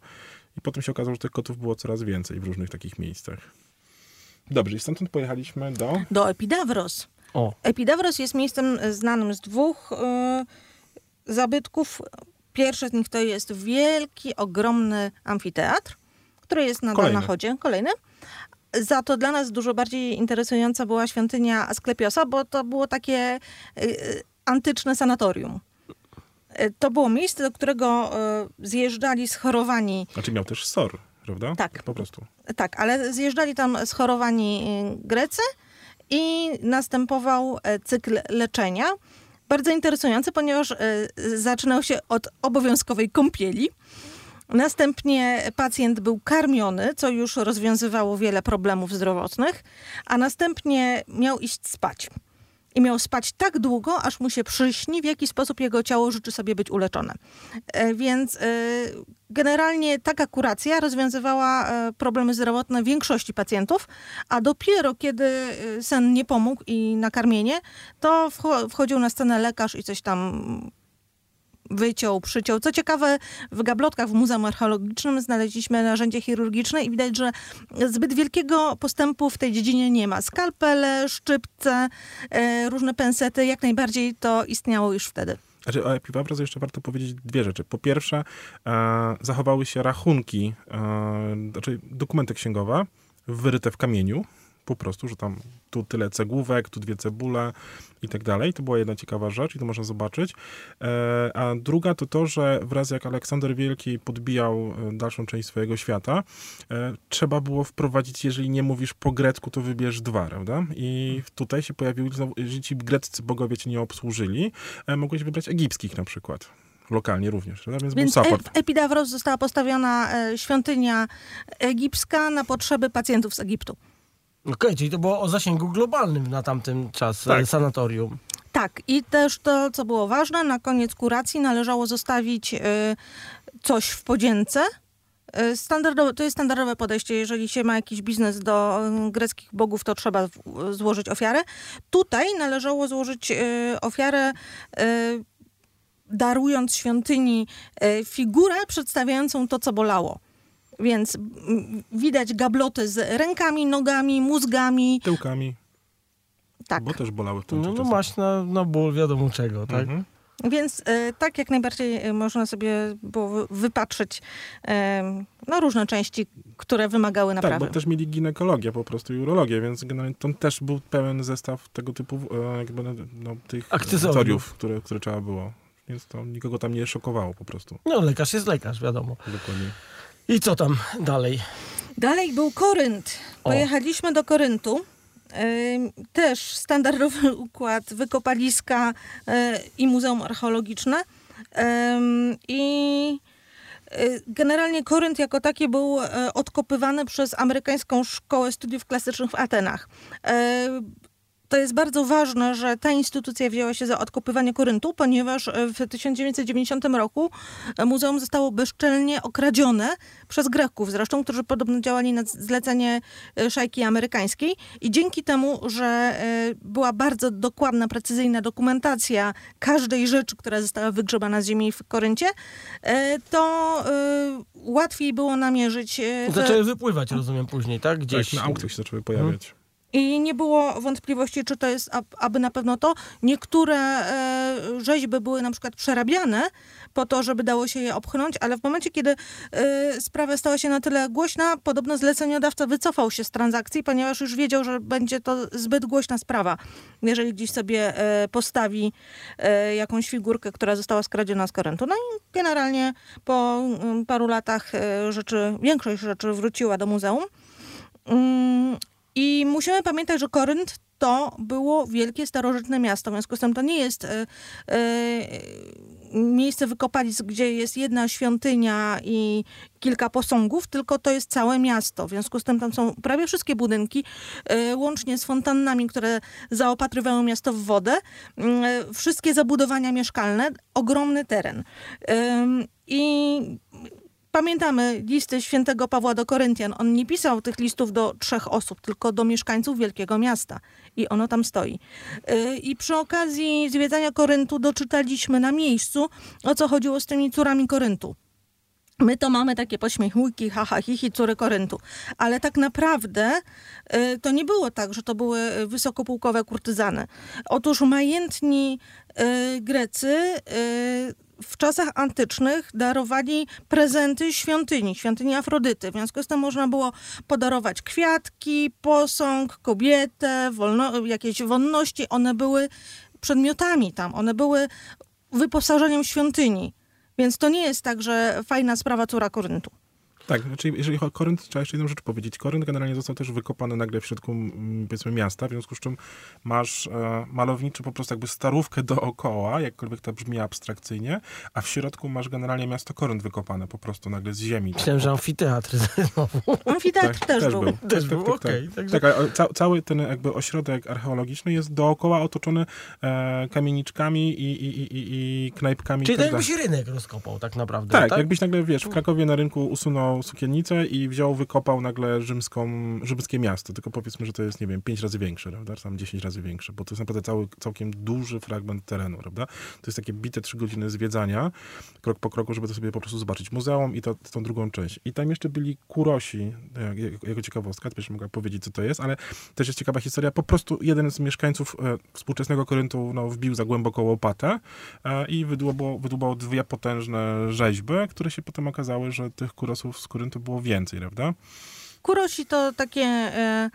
I potem się okazało, że tych kotów było coraz więcej w różnych takich miejscach. Dobrze, i stamtąd pojechaliśmy do...
Do Epidavros.
O,
Epidavros jest miejscem znanym z dwóch e, zabytków. Pierwszy z nich to jest wielki, ogromny amfiteatr, który jest nadal
Kolejny.
na chodzie. Kolejny. Za to dla nas dużo bardziej interesująca była świątynia Asklepiosa, bo to było takie e, e, antyczne sanatorium. E, To było miejsce, do którego e, zjeżdżali schorowani
Znaczy miał też SOR, prawda?
Tak.
Po prostu.
tak, ale zjeżdżali tam schorowani y, Grecy i następował e, cykl leczenia. Bardzo interesujący, ponieważ e, zaczynał się od obowiązkowej kąpieli. Następnie pacjent był karmiony, co już rozwiązywało wiele problemów zdrowotnych, a następnie miał iść spać. I miał spać tak długo, aż mu się przyśni, w jaki sposób jego ciało życzy sobie być uleczone. E, Więc e, generalnie taka kuracja rozwiązywała e, problemy zdrowotne większości pacjentów, a dopiero kiedy sen nie pomógł i nakarmienie, to wcho- wchodził na scenę lekarz i coś tam wyciął, przyciął. Co ciekawe, w gablotkach w Muzeum Archeologicznym znaleźliśmy narzędzie chirurgiczne i widać, że zbyt wielkiego postępu w tej dziedzinie nie ma. Skalpele, szczypce, e, różne pensety, jak najbardziej to istniało już wtedy.
Znaczy, o Epipavros jeszcze warto powiedzieć dwie rzeczy. Po pierwsze, e, zachowały się rachunki, e, znaczy dokumenty księgowe wyryte w kamieniu, po prostu, że tam tu tyle cegłówek, tu dwie cebule i tak dalej. To była jedna ciekawa rzecz i to można zobaczyć. E, a druga to to, że wraz jak Aleksander Wielki podbijał e, dalszą część swojego świata, e, trzeba było wprowadzić, jeżeli nie mówisz po grecku, to wybierz dwa, prawda? I tutaj się pojawiły, znowu, jeżeli ci greccy bogowie cię nie obsłużyli, mogłeś wybrać egipskich na przykład. Lokalnie również, prawda? Więc,
Więc
był support.
w Epidavros została postawiona e, świątynia egipska na potrzeby pacjentów z Egiptu.
Okej, czyli to było o zasięgu globalnym na tamten czas
Tak.
e, sanatorium.
Tak, i też to, co było ważne, na koniec kuracji należało zostawić y, coś w podzięce. Y, Standardowe, to jest standardowe podejście. Jeżeli się ma jakiś biznes do y, greckich bogów, to trzeba w- złożyć ofiarę. Tutaj należało złożyć y, ofiarę, y, darując świątyni figurę przedstawiającą to, co bolało. Więc widać gabloty z rękami, nogami, mózgami.
Tyłkami,
Tak.
bo też bolały w tym
No, no masz na, na ból wiadomo czego, tak?
Mhm.
Więc e, tak jak najbardziej e, można sobie było wy- wypatrzyć e, no, różne części, które wymagały
Tak,
naprawy.
bo też mieli ginekologię po prostu i urologię, więc generalnie to też był pełen zestaw tego typu jakby, no, tych
Akcesoriów.
akcesoriów, które, które trzeba było. Więc to nikogo tam nie szokowało po prostu.
No lekarz jest lekarz, wiadomo.
Dokładnie.
I co tam dalej?
Dalej był Korynt. Pojechaliśmy do Koryntu. Też standardowy (laughs) układ wykopaliska e, i Muzeum Archeologiczne. I e, generalnie Korynt jako taki był e, odkopywany przez amerykańską szkołę studiów klasycznych w Atenach. To jest bardzo ważne, że ta instytucja wzięła się za odkopywanie Koryntu, ponieważ e, w 1990 roku e, muzeum zostało bezczelnie okradzione przez Greków, zresztą, którzy podobno działali na zlecenie e, szajki amerykańskiej i dzięki temu, że była bardzo dokładna, precyzyjna dokumentacja każdej rzeczy, która została wygrzebana z ziemi w Koryncie, to łatwiej było namierzyć...
Zaczęły wypływać, rozumiem, później, tak? Gdzieś...
Tak, na aukcjach się zaczęły pojawiać. Hmm.
I nie było wątpliwości, czy to jest aby na pewno to. Niektóre e, rzeźby były na przykład przerabiane po to, żeby dało się je obchnąć, ale w momencie, kiedy e, sprawa stała się na tyle głośna, podobno zleceniodawca wycofał się z transakcji, ponieważ już wiedział, że będzie to zbyt głośna sprawa. Jeżeli gdzieś sobie e, postawi jakąś figurkę, która została skradziona z korentu. No i generalnie po mm, paru latach rzeczy, większość rzeczy wróciła do muzeum. Mm, i musimy pamiętać, że Korynt to było wielkie, starożytne miasto. W związku z tym to nie jest e, e, miejsce wykopalisk, gdzie jest jedna świątynia i kilka posągów, tylko to jest całe miasto. W związku z tym tam są prawie wszystkie budynki, e, łącznie z fontannami, które zaopatrywają miasto w wodę, e, wszystkie zabudowania mieszkalne, ogromny teren. Pamiętamy listy świętego Pawła do Koryntian. On nie pisał tych listów do trzech osób, tylko do mieszkańców wielkiego miasta. I ono tam stoi. Y, I przy okazji zwiedzania Koryntu doczytaliśmy na miejscu, o co chodziło z tymi córami Koryntu. My to mamy takie pośmiechujki, haha, hihi, córy Koryntu. Ale tak naprawdę y, to nie było tak, że to były wysokopułkowe kurtyzany. Otóż majętni y, Grecy w czasach antycznych darowali prezenty świątyni, świątyni Afrodyty. W związku z tym można było podarować kwiatki, posąg, kobietę, wolno, jakieś wonności. One były przedmiotami tam, one były wyposażeniem świątyni. Więc to nie jest tak, że fajna sprawa córa Koryntu.
Tak, znaczy jeżeli chodzi o Korynt, trzeba jeszcze jedną rzecz powiedzieć. Korynt generalnie został też wykopany nagle w środku, mm, powiedzmy, miasta, w związku z czym masz e, malowniczy po prostu jakby starówkę dookoła, jakkolwiek to brzmi abstrakcyjnie, a w środku masz generalnie miasto Korynt wykopane po prostu nagle z ziemi.
Myślałem, że amfiteatr (laughs) znowu.
Amfiteatr tak, też, też, był.
był. Też tak, był, tak, tak, okej.
Okay, także... Tak, ca cały ten jakby ośrodek archeologiczny jest dookoła otoczony e, kamieniczkami i, i, i, i knajpkami.
Czyli tak jakbyś rynek rozkopał tak naprawdę.
Tak, tak, jakbyś nagle, wiesz, w Krakowie na rynku usunął sukiennicę i wziął, wykopał nagle rzymską, rzymskie miasto. Tylko powiedzmy, że to jest, nie wiem, pięć razy większe, prawda? Tam 10 razy większe, bo to jest naprawdę cały, całkiem duży fragment terenu, prawda? To jest takie bite trzy godziny zwiedzania, krok po kroku, żeby to sobie po prostu zobaczyć. Muzeum i to, tą drugą część. I tam jeszcze byli kurosi, jak, jako ciekawostka, to mogła powiedzieć, co to jest, ale też jest ciekawa historia. Po prostu jeden z mieszkańców e, współczesnego Koryntu no, wbił za głęboko łopatę e, i wydłubał, wydłubał dwie potężne rzeźby, które się potem okazały, że tych kurosów z Koryntu było więcej, prawda?
Kurosi to takie e,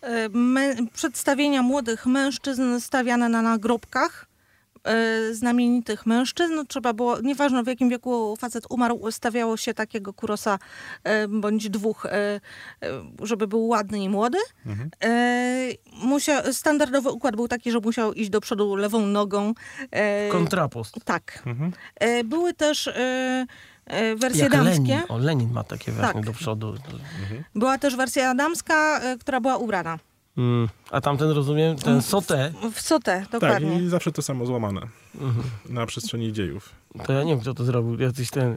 e, me, przedstawienia młodych mężczyzn stawiane na nagrobkach e, znamienitych mężczyzn. No, trzeba było, nieważne w jakim wieku facet umarł, stawiało się takiego kurosa e, bądź dwóch, żeby był ładny i młody. Mhm. Musiał, standardowy układ był taki, że musiał iść do przodu lewą nogą.
Kontrapost.
Tak. Mhm. Były też wersje
Jak
damskie.
Lenin. O, Lenin ma takie właśnie tak. do przodu.
Mhm. Była też wersja damska, e, która była ubrana.
Mm, a tamten, rozumiem, ten sotę.
W, w sotę, dokładnie.
Tak, i zawsze to samo złamane mhm. na przestrzeni dziejów.
To ja nie wiem, kto to zrobił. Jacyś ten...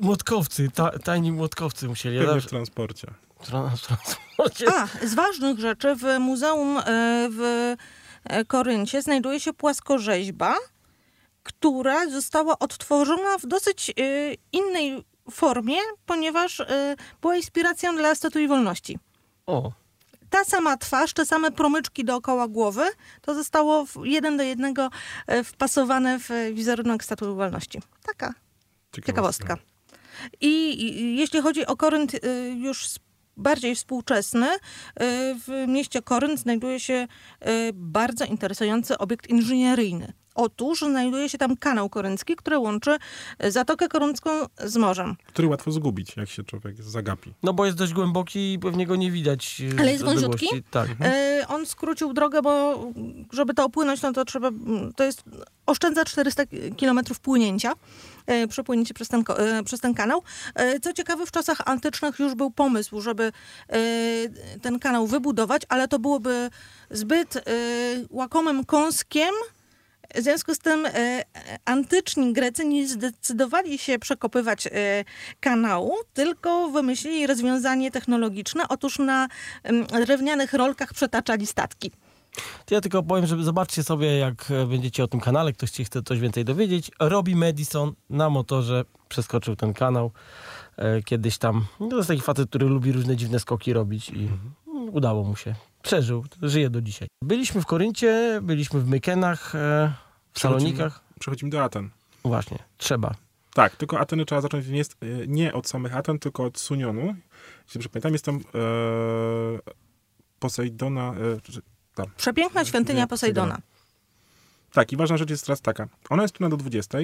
Młotkowcy, ta, tajni młotkowcy musieli.
Pewnie w transporcie.
w transporcie.
A, z ważnych rzeczy w muzeum e, w Koryncie znajduje się płaskorzeźba, która została odtworzona w dosyć y, innej formie, ponieważ y, była inspiracją dla Statui Wolności.
O.
Ta sama twarz, te same promyczki dookoła głowy, to zostało jeden do jednego y, wpasowane w wizerunek Statui Wolności. Taka ciekawostka. ciekawostka. I, I, jeśli chodzi o Korynt już bardziej współczesny, w mieście Korynt znajduje się bardzo interesujący obiekt inżynieryjny Otóż znajduje się tam kanał koryncki, który łączy Zatokę Koryncką z morzem.
Który łatwo zgubić, jak się człowiek zagapi.
No bo jest dość głęboki i pewnie go nie widać. e,
Ale jest wąziutki?
Tak.
E, on skrócił drogę, bo żeby to opłynąć, no to trzeba, to jest, oszczędza 400 km płynięcia, e, przepłynięcie przez ten, e, przez ten kanał. E, co ciekawe, w czasach antycznych już był pomysł, żeby e, ten kanał wybudować, ale to byłoby zbyt e, łakomym kąskiem, w związku z tym e, antyczni Grecy nie zdecydowali się przekopywać e, kanału, tylko wymyślili rozwiązanie technologiczne. Otóż na drewnianych rolkach przetaczali statki.
To ja tylko powiem, żeby zobaczcie sobie, jak e, będziecie o tym kanale, ktoś ci chce coś więcej dowiedzieć. Robi Madison na motorze przeskoczył ten kanał e, kiedyś tam. No, To jest taki facet, który lubi różne dziwne skoki robić i mm, udało mu się. Przeżył, żyje do dzisiaj. Byliśmy w Koryncie, byliśmy w Mykenach, e, w Salonikach.
Przechodzimy do Aten.
Właśnie, trzeba.
Tak, tylko Ateny trzeba zacząć nie, e, nie od samych Aten, tylko od Sunionu. Jeśli dobrze pamiętam, jest tam e, Posejdona... E, czy- tam.
Przepiękna świątynia Posejdona.
Tak, i ważna rzecz jest teraz taka. Ona jest czynna do 20.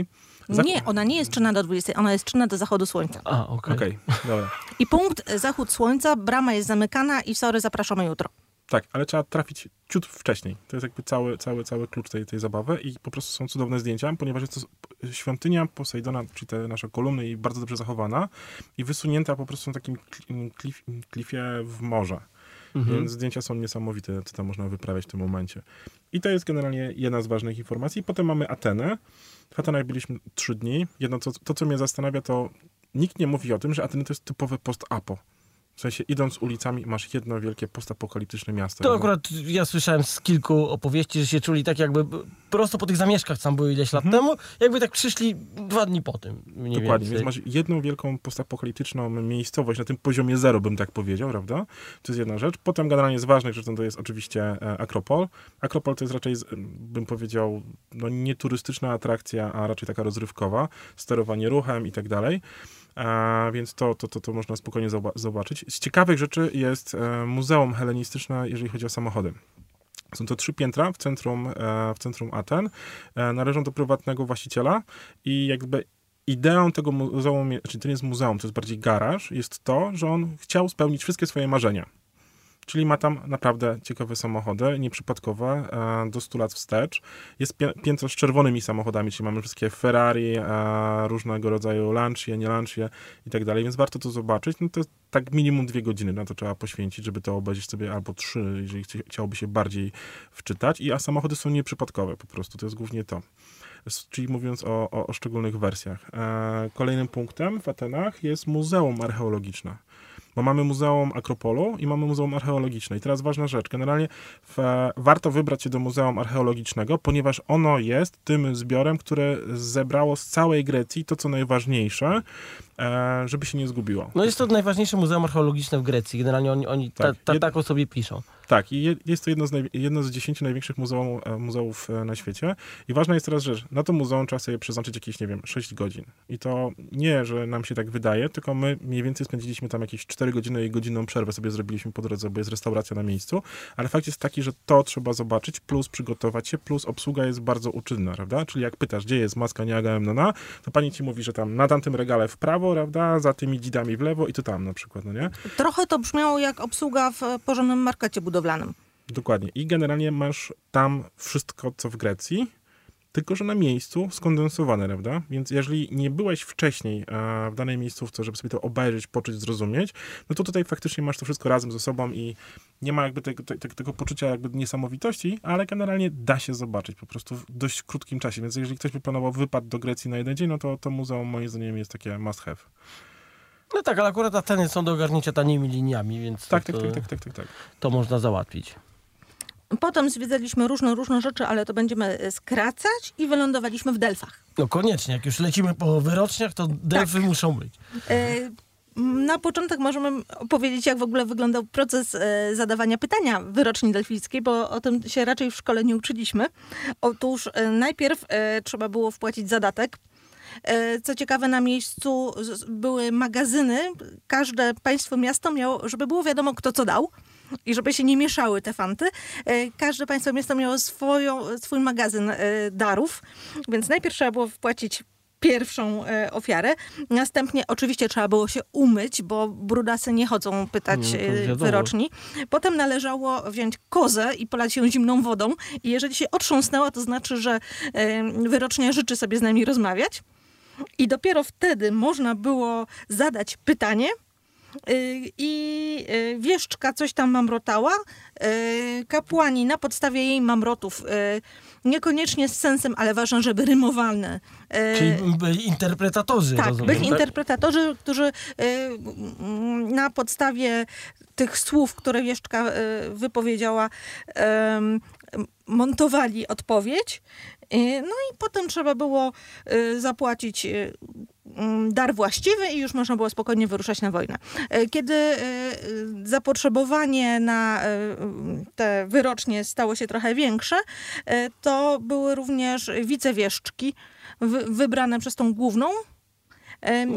Zak-
Nie, ona nie jest czynna do 20, ona jest czynna do zachodu słońca.
A, okej.
Okej, dobra.
I punkt e, zachód słońca, brama jest zamykana i sorry, zapraszamy jutro.
Tak, ale trzeba trafić ciut wcześniej. To jest jakby cały, cały, cały klucz tej, tej zabawy i po prostu są cudowne zdjęcia, ponieważ jest to świątynia Posejdona, czyli te nasze kolumny i bardzo dobrze zachowana i wysunięta po prostu na takim kli- klif, klifie w morze.
Mhm.
Więc zdjęcia są niesamowite, co tam można wyprawiać w tym momencie. I to jest generalnie jedna z ważnych informacji. Potem mamy Atenę. W Atenach byliśmy trzy dni. Jedno, co, to co mnie zastanawia, to nikt nie mówi o tym, że Ateny to jest typowe post-apo. W sensie idąc ulicami masz jedno wielkie postapokaliptyczne miasto.
To akurat ja słyszałem z kilku opowieści, że się czuli tak jakby prosto po tych zamieszkach, tam były ileś lat temu, jakby tak przyszli dwa dni po tym. Mniej
Dokładnie,
więcej.
więc masz jedną wielką postapokaliptyczną miejscowość na tym poziomie zero, bym tak powiedział, prawda? To jest jedna rzecz. Potem generalnie z ważnych rzeczy to jest oczywiście e, Akropol. Akropol to jest raczej, bym powiedział, no nie turystyczna atrakcja, a raczej taka rozrywkowa, sterowanie ruchem i tak dalej. A, więc to, to, to, to można spokojnie zoba- zobaczyć. Z ciekawych rzeczy jest e, Muzeum Helenistyczne, jeżeli chodzi o samochody. Są to trzy piętra w centrum, e, w centrum Aten. E, Należą do prywatnego właściciela i jakby ideą tego muzeum, czyli to nie jest muzeum, to jest bardziej garaż, jest to, że on chciał spełnić wszystkie swoje marzenia. Czyli ma tam naprawdę ciekawe samochody, nieprzypadkowe, e, do 100 lat wstecz. Jest piętro z czerwonymi samochodami, czyli mamy wszystkie Ferrari, e, różnego rodzaju Lancia, nie Lancia i tak dalej, więc warto to zobaczyć. No to tak minimum dwie godziny na to trzeba poświęcić, żeby to obejrzeć sobie, albo trzy, jeżeli chci- chciałoby się bardziej wczytać. I, a samochody są nieprzypadkowe po prostu, to jest głównie to. Czyli mówiąc o, o, o szczególnych wersjach. E, kolejnym punktem w Atenach jest Muzeum Archeologiczne. Bo mamy Muzeum Akropolu i mamy Muzeum Archeologiczne. I teraz ważna rzecz. Generalnie w, warto wybrać się do Muzeum Archeologicznego, ponieważ ono jest tym zbiorem, które zebrało z całej Grecji to, co najważniejsze, żeby się nie zgubiło.
No jest to najważniejsze muzeum archeologiczne w Grecji. Generalnie oni, oni ta,
Tak.
ta,
Jed-
tak o sobie piszą.
Tak, i je- jest to jedno z, naj, jedno z dziesięciu największych muzeum, e, muzeów e, na świecie. I ważna jest teraz rzecz, na to muzeum trzeba sobie przeznaczyć jakieś, nie wiem, 6 godzin. I to nie, że nam się tak wydaje, tylko my mniej więcej spędziliśmy tam jakieś 4 godziny i godzinną przerwę sobie zrobiliśmy po drodze, bo jest restauracja na miejscu. Ale fakt jest taki, że to trzeba zobaczyć, plus przygotować się, plus obsługa jest bardzo uczynna, prawda? Czyli jak pytasz, gdzie jest maska nie Agamemnona, to pani ci mówi, że tam na tamtym regale w prawo, prawda? Za tymi dzidami w lewo i to tam na przykład, no nie?
Trochę to brzmiało jak obsługa w e, porządnym markecie budowlanym.
Dokładnie. I generalnie masz tam wszystko, co w Grecji, tylko że na miejscu skondensowane, prawda? Więc jeżeli nie byłeś wcześniej e, w danej miejscówce, żeby sobie to obejrzeć, poczuć, zrozumieć, no to tutaj faktycznie masz to wszystko razem ze sobą i nie ma jakby tego, te, te, tego poczucia jakby niesamowitości, ale generalnie da się zobaczyć po prostu w dość krótkim czasie. Więc jeżeli ktoś by planował wypad do Grecji na jeden dzień, no to to muzeum moim zdaniem jest takie must have.
No tak, ale akurat Ateny są do ogarnięcia tanimi liniami, więc
Tak,
to,
tak, tak, tak, tak, tak, tak.
to można załatwić.
Potem zwiedzaliśmy różne, różne rzeczy, ale to będziemy e, skracać i wylądowaliśmy w Delfach.
No koniecznie, jak już lecimy po wyroczniach, to delfy muszą być.
E, Na początek możemy opowiedzieć, jak w ogóle wyglądał proces e, zadawania pytania w wyroczni delfickiej, bo o tym się raczej w szkole nie uczyliśmy. Otóż e, najpierw e, trzeba było wpłacić zadatek. E, Co ciekawe, na miejscu były magazyny. Każde państwo, miasto miało, żeby było wiadomo, kto co dał. I żeby się nie mieszały te fanty, e, każde państwo miasto miało swoją, swój magazyn e, darów, więc najpierw trzeba było wpłacić pierwszą e, ofiarę. Następnie oczywiście trzeba było się umyć, bo brudasy nie chodzą pytać
No,
wyroczni. Potem należało wziąć kozę i polać ją zimną wodą. I jeżeli się otrząsnęła, to znaczy, że wyrocznia życzy sobie z nami rozmawiać. I dopiero wtedy można było zadać pytanie, i y, wieszczka coś tam mamrotała. y, Kapłani na podstawie jej mamrotów, y, niekoniecznie z sensem, ale ważne, żeby rymowane. y,
Czyli byli interpretatorzy,
tak,
rozumiem,
byli
tak?
interpretatorzy, którzy y, na podstawie tych słów, które Wieszczka y, wypowiedziała, montowali odpowiedź. Y, No i potem trzeba było y, zapłacić y, dar właściwy i już można było spokojnie wyruszać na wojnę. Y, Kiedy y, y, zapotrzebowanie na y, te wyrocznie stało się trochę większe, to były również wicewieszczki wy- wybrane przez tą główną.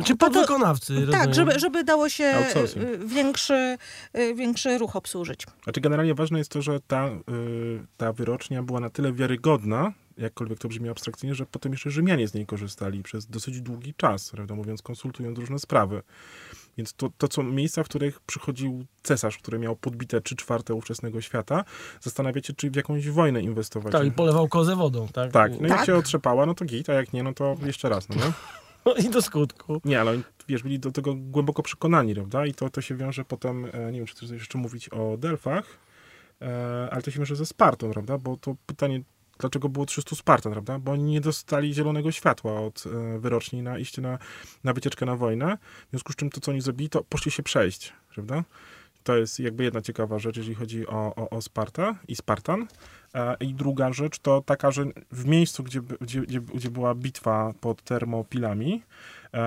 Czy
po to-
podwykonawcy, rozumiem.
tak, żeby, żeby dało się większy, większy ruch obsłużyć.
Znaczy generalnie ważne jest to, że ta, y, ta wyrocznia była na tyle wiarygodna, jakkolwiek to brzmi abstrakcyjnie, że potem jeszcze Rzymianie z niej korzystali przez dosyć długi czas, prawdę mówiąc, konsultując różne sprawy. Więc to, to są miejsca, w których przychodził cesarz, który miał podbite trzy czwarte ówczesnego świata, zastanawiacie, czy w jakąś wojnę inwestować.
Tak, i polewał kozę wodą, tak?
Tak, no
Tak.
jak się otrzepała, no to git, a jak nie, no to jeszcze raz, no nie? (laughs)
No i do skutku.
Nie, ale oni, wiesz, byli do tego głęboko przekonani, prawda? I to, to się wiąże potem, e, nie wiem, czy chcesz jeszcze mówić o Delfach, e, ale to się wiąże ze Spartą, prawda? Bo to pytanie, dlaczego było 300 Spartan, prawda? Bo oni nie dostali zielonego światła od e, wyroczni na iście na, na wycieczkę na wojnę. W związku z czym to, co oni zrobili, to poszli się przejść, prawda? To jest jakby jedna ciekawa rzecz, jeżeli chodzi o, o, o i Spartan. E, I druga rzecz to taka, że w miejscu, gdzie, gdzie, gdzie, była bitwa pod Termopilami,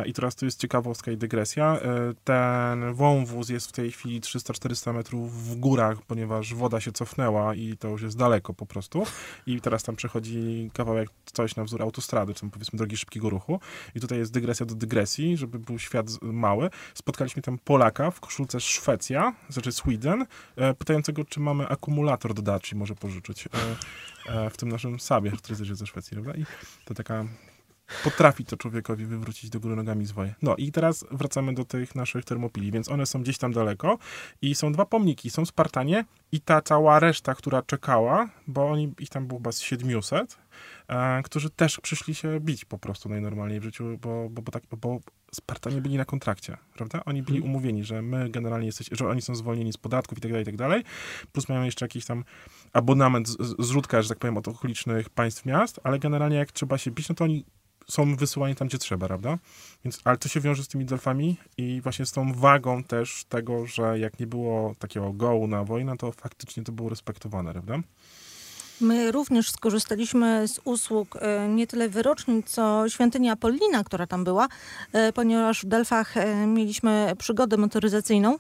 i teraz tu jest ciekawostka i dygresja, e, ten wąwóz jest w tej chwili 300-400 metrów w górach, ponieważ woda się cofnęła i to już jest daleko po prostu. I teraz tam przechodzi kawałek coś na wzór autostrady, czy powiedzmy drogi szybkiego ruchu. I tutaj jest dygresja do dygresji, żeby był świat mały. Spotkaliśmy tam Polaka w koszulce Szwecja, znaczy Sweden, e, pytającego, czy mamy akumulator do Daci, może pożyczyć e, e, w tym naszym Sabie, który jest ze Szwecji, prawda? I to taka potrafi to człowiekowi wywrócić do góry nogami zwoje. No i teraz wracamy do tych naszych termopili, więc one są gdzieś tam daleko i są dwa pomniki, są Spartanie i ta cała reszta, która czekała, bo oni, ich tam było chyba z 700, e, którzy też przyszli się bić po prostu najnormalniej w życiu, bo, bo, bo, tak, bo Spartanie byli na kontrakcie, prawda? Oni byli umówieni, że my generalnie jesteśmy, że oni są zwolnieni z podatków i tak dalej, i tak dalej, plus mają jeszcze jakiś tam abonament, z- z- zrzutka, że tak powiem, od okolicznych państw miast, ale generalnie jak trzeba się bić, no to oni są wysyłani tam, gdzie trzeba, prawda? Więc, ale to się wiąże z tymi delfami i właśnie z tą wagą też tego, że jak nie było takiego gołu na wojnę, to faktycznie to było respektowane, prawda?
My również skorzystaliśmy z usług e, nie tyle wyroczni, co świątyni Apollina, która tam była, e, ponieważ w Delfach e, mieliśmy przygodę motoryzacyjną.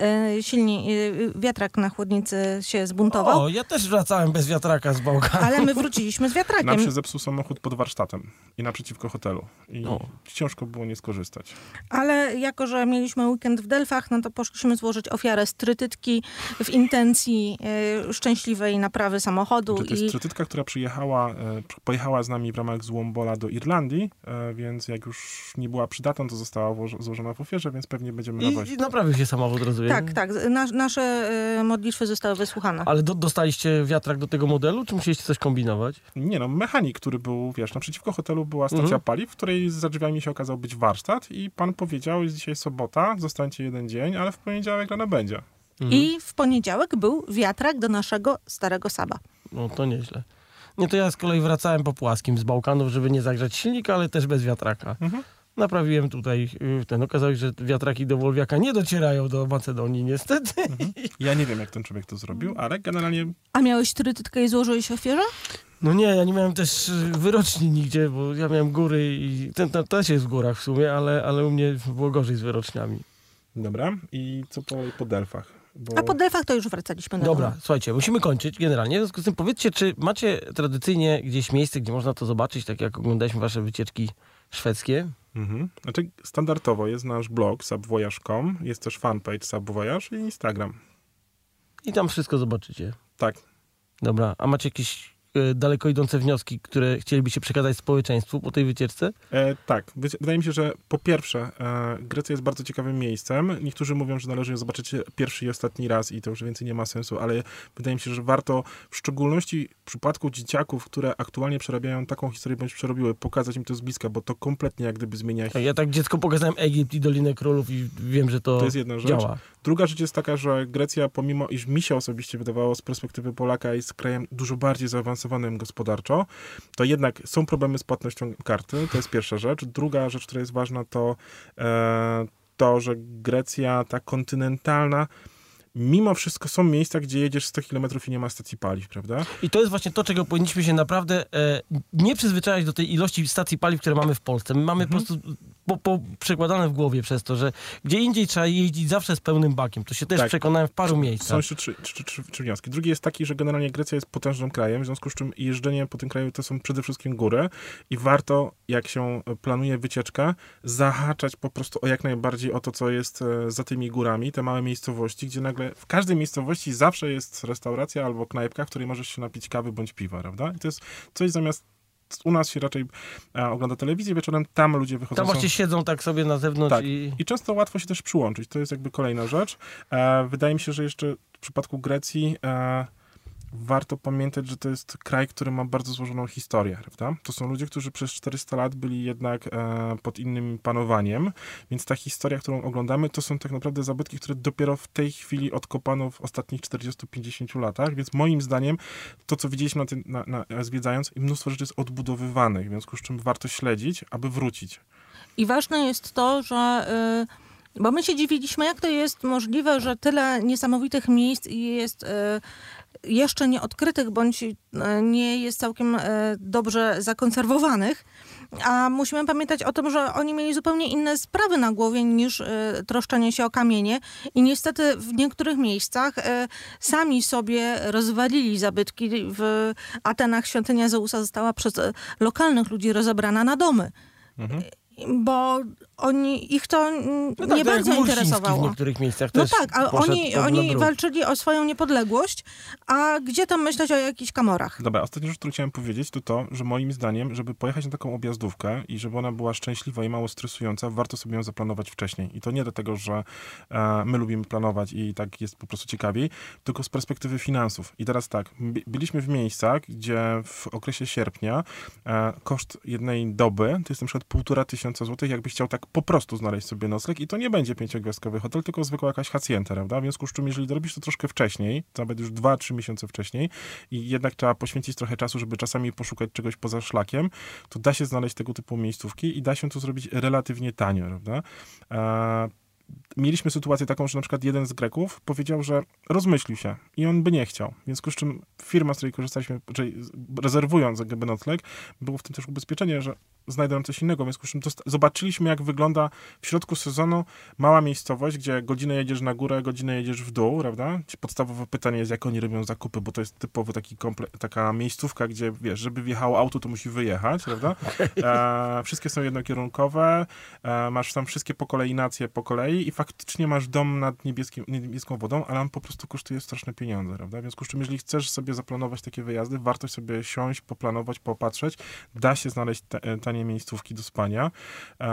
E, Silni, e, wiatrak na chłodnicy się zbuntował,
O, ja też wracałem bez wiatraka z Bałkanu.
ale my wróciliśmy z
Nam
wiatrakiem.
się zepsuł samochód pod warsztatem i naprzeciwko hotelu. I
O.
ciężko było nie skorzystać.
Ale jako, że mieliśmy weekend w Delfach, no to poszliśmy złożyć ofiarę strytytki w intencji e, szczęśliwej naprawy samochodu.
Znaczy, to jest
I
stretytka, która przyjechała, przy- pojechała z nami w ramach Złombola do Irlandii, e, więc jak już nie była przydatna, to została złożona w ofierze, więc pewnie będziemy
I,
nawozić.
I naprawił się samochód, rozumiem.
Tak, tak, na, nasze e, modlitwy zostały wysłuchane.
Ale do, dostaliście wiatrak do tego modelu, czy musieliście coś kombinować?
Nie no, mechanik, który był, wiesz, naprzeciwko hotelu była stacja
Mhm.
paliw, w której za drzwiami się okazał być warsztat i pan powiedział, jest dzisiaj sobota, zostańcie jeden dzień, ale w poniedziałek rano będzie.
I w poniedziałek był wiatrak do naszego starego Saba.
No to nieźle. Nie, to ja z kolei wracałem po płaskim z Bałkanów, żeby nie zagrzać silnika, ale też bez wiatraka.
Mhm.
Naprawiłem tutaj y, ten. Okazało się, że wiatraki do Wolwiaka nie docierają do Macedonii niestety.
Ja nie wiem, jak ten człowiek to zrobił, ale generalnie
A miałeś trytytkę i złożyłeś ofierze?
No nie, ja nie miałem też y, wyroczni nigdzie, bo ja miałem góry i ten, ten też jest w górach w sumie, ale, ale u mnie było gorzej z wyroczniami.
Dobra, i co po, po Delfach? Bo
A po Delfach to już wracaliśmy do
Dobra,
domu.
słuchajcie, musimy kończyć generalnie. W związku z tym powiedzcie, czy macie tradycyjnie gdzieś miejsce, gdzie można to zobaczyć, tak jak oglądaliśmy wasze wycieczki szwedzkie?
Mhm. Znaczy, standardowo jest nasz blog subvoyage.com, jest też fanpage Subvoyage i Instagram.
I tam wszystko zobaczycie.
Tak.
Dobra, a macie jakieś daleko idące wnioski, które chcielibyście przekazać społeczeństwu po tej wycieczce?
E, tak, Wy- wydaje mi się, że po pierwsze, e, Grecja jest bardzo ciekawym miejscem. Niektórzy mówią, że należy ją zobaczyć pierwszy i ostatni raz i to już więcej nie ma sensu, ale wydaje mi się, że warto w szczególności w przypadku dzieciaków, które aktualnie przerabiają taką historię, bądź przerobiły, pokazać im to z bliska, bo to kompletnie jak gdyby zmienia ich.
Ja tak dziecko pokazałem Egipt i Dolinę Królów i wiem, że to,
To jest jedna rzecz.
działa.
Druga rzecz jest taka, że Grecja, pomimo iż mi się osobiście wydawało z perspektywy Polaka, jest krajem dużo bardziej zaawansowanym gospodarczo, to jednak są problemy z płatnością karty. To jest pierwsza rzecz. Druga rzecz, która jest ważna, to e, to, że Grecja, ta kontynentalna, mimo wszystko są miejsca, gdzie jedziesz 100 km i nie ma stacji paliw, prawda?
I to jest właśnie to, czego powinniśmy się naprawdę e, nie przyzwyczajać do tej ilości stacji paliw, które mamy w Polsce. My mamy
Mhm.
po prostu po, po przekładane w głowie przez to, że gdzie indziej trzeba jeździć zawsze z pełnym bakiem. To się też
Tak.
przekonałem w paru
Są
miejscach.
jeszcze trzy, trzy, trzy, trzy wnioski. Drugi jest taki, że generalnie Grecja jest potężnym krajem, w związku z czym jeżdżenie po tym kraju to są przede wszystkim góry i warto, jak się planuje wycieczkę, zahaczać po prostu o jak najbardziej o to, co jest e, za tymi górami, te małe miejscowości, gdzie nagle w każdej miejscowości zawsze jest restauracja albo knajpka, w której możesz się napić kawy bądź piwa, prawda? I to jest coś zamiast u nas się raczej e, ogląda telewizję wieczorem, tam ludzie wychodzą.
Tam
są-
właśnie siedzą tak sobie na zewnątrz
Tak.
i...
i często łatwo się też przyłączyć. To jest jakby kolejna rzecz. E, wydaje mi się, że jeszcze w przypadku Grecji e, warto pamiętać, że to jest kraj, który ma bardzo złożoną historię, prawda? To są ludzie, którzy przez 400 lat byli jednak e, pod innym panowaniem, więc ta historia, którą oglądamy, to są tak naprawdę zabytki, które dopiero w tej chwili odkopano w ostatnich 40-50 latach, więc moim zdaniem to, co widzieliśmy na tym, na, na, zwiedzając, mnóstwo rzeczy jest odbudowywanych, w związku z czym warto śledzić, aby wrócić.
I ważne jest to, że. y, Bo my się dziwiliśmy, jak to jest możliwe, że tyle niesamowitych miejsc jest jeszcze nieodkrytych, bądź y, nie jest całkiem y, dobrze zakonserwowanych. A musimy pamiętać o tym, że oni mieli zupełnie inne sprawy na głowie niż y, troszczenie się o kamienie. I niestety w niektórych miejscach sami sobie rozwalili zabytki. W Atenach świątynia Zeusa została przez lokalnych ludzi rozebrana na domy bo oni, ich to
No
nie
tak,
bardzo
jak Mursiński w
interesowało.
niektórych miejscach
No
też
tak, ale
poszedł
oni, oni walczyli o swoją niepodległość, a gdzie tam myśleć o jakichś kamorach?
Dobra, ostatnia rzecz, którą chciałem powiedzieć, to to, że moim zdaniem, żeby pojechać na taką objazdówkę i żeby ona była szczęśliwa i mało stresująca, warto sobie ją zaplanować wcześniej. I to nie dlatego, że e, my lubimy planować i tak jest po prostu ciekawiej, tylko z perspektywy finansów. I teraz tak, by- byliśmy w miejscach, gdzie w okresie sierpnia e, koszt jednej doby to jest na przykład półtora tysiąca złotych, jakbyś chciał tak po prostu znaleźć sobie nocleg i to nie będzie pięciogwiazdkowy hotel, tylko zwykła jakaś hacienda, prawda? W związku z czym, jeżeli zrobisz to troszkę wcześniej, nawet już dwa, trzy miesiące wcześniej i jednak trzeba poświęcić trochę czasu, żeby czasami poszukać czegoś poza szlakiem, to da się znaleźć tego typu miejscówki i da się to zrobić relatywnie tanio, prawda? E, mieliśmy sytuację taką, że na przykład jeden z Greków powiedział, że rozmyślił się i on by nie chciał. W związku z czym firma, z której korzystaliśmy, czyli rezerwując jakby nocleg, było w tym też ubezpieczenie, że znajdą coś innego. W związku z czym zobaczyliśmy, jak wygląda w środku sezonu mała miejscowość, gdzie godzinę jedziesz na górę, godzinę jedziesz w dół, prawda? Podstawowe pytanie jest, jak oni robią zakupy, bo to jest typowo taki taka miejscówka, gdzie wiesz, żeby wjechało auto, to musi wyjechać, prawda? (laughs) E, wszystkie są jednokierunkowe, e, masz tam wszystkie po kolei nacje po kolei i faktycznie masz dom nad niebieskim, niebieską wodą, ale on po prostu kosztuje straszne pieniądze, prawda? W związku z czym, jeżeli chcesz sobie zaplanować takie wyjazdy, warto sobie siąść, poplanować, popatrzeć. Da się znaleźć te, tanie miejscówki do spania. E,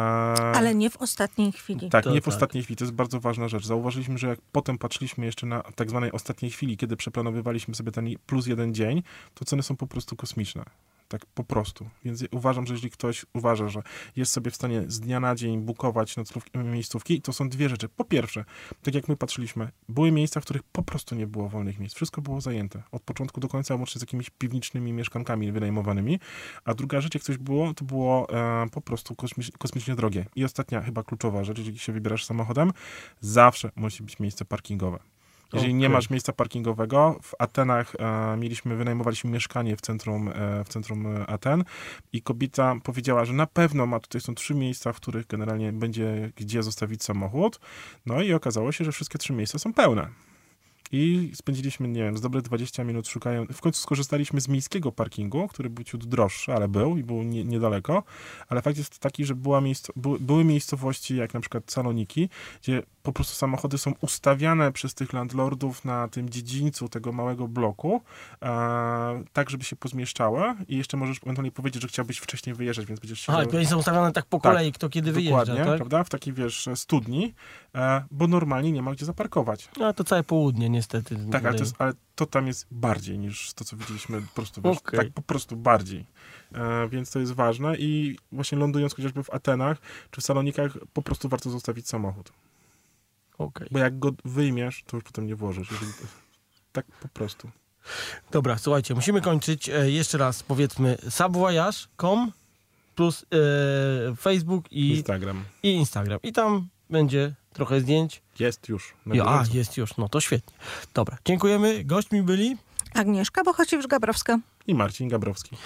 Ale nie w ostatniej chwili.
tak,
To
nie w
tak.
ostatniej chwili. To jest bardzo ważna rzecz. Zauważyliśmy, że jak potem patrzyliśmy jeszcze na tak zwanej ostatniej chwili, kiedy przeplanowywaliśmy sobie ten plus jeden dzień, to ceny są po prostu kosmiczne. Tak po prostu. Więc uważam, że jeżeli ktoś uważa, że jest sobie w stanie z dnia na dzień bukować miejscówki, to są dwie rzeczy. Po pierwsze, tak jak my patrzyliśmy, były miejsca, w których po prostu nie było wolnych miejsc. Wszystko było zajęte. Od początku do końca, łącznie z jakimiś piwnicznymi mieszkankami wynajmowanymi. A druga rzecz, jak coś było, to było e, po prostu kosmicz, kosmicznie drogie. I ostatnia, chyba kluczowa rzecz, jeżeli się wybierasz samochodem, zawsze musi być miejsce parkingowe. Jeżeli nie
Okej.
masz miejsca parkingowego, w Atenach e, mieliśmy, wynajmowaliśmy mieszkanie w centrum, e, w centrum e, Aten i kobieta powiedziała, że na pewno ma, tutaj są trzy miejsca, w których generalnie będzie gdzie zostawić samochód. No i okazało się, że wszystkie trzy miejsca są pełne. I spędziliśmy, nie wiem, z dobre 20 minut szukając. W końcu skorzystaliśmy z miejskiego parkingu, który był ciut droższy, ale był i był nie, niedaleko. Ale fakt jest taki, że była miejsc, by, były miejscowości, jak na przykład Saloniki, gdzie po prostu samochody są ustawiane przez tych landlordów na tym dziedzińcu tego małego bloku, e, tak, żeby się pozmieszczały i jeszcze możesz ewentualnie powiedzieć, że chciałbyś wcześniej wyjeżdżać, więc będziesz
Aha,
siedział-
i oni są ustawione tak po
Tak,
kolei, kto kiedy wyjeżdża,
Dokładnie,
tak?
prawda? W takiej, wiesz, studni, e, bo normalnie nie ma gdzie zaparkować.
No to całe południe niestety.
Tak, ale to, jest, ale to tam jest bardziej niż to, co widzieliśmy po prostu, wiesz,
Okej.
tak po prostu bardziej. E, więc to jest ważne i właśnie lądując chociażby w Atenach czy w Salonikach, po prostu warto zostawić samochód.
Okej.
Bo jak go wyjmiesz, to już potem nie włożysz. Jeżeli tak po prostu.
Dobra, słuchajcie, musimy kończyć. E, jeszcze raz powiedzmy subvoyage.com plus e, Facebook i,
Instagram.
i Instagram. I tam będzie trochę zdjęć.
Jest już.
Ja, a, jest już, no to świetnie. Dobra, dziękujemy. Gośćmi byli.
Agnieszka Bochociewicz-Gabrowska.
I Marcin Gabrowski.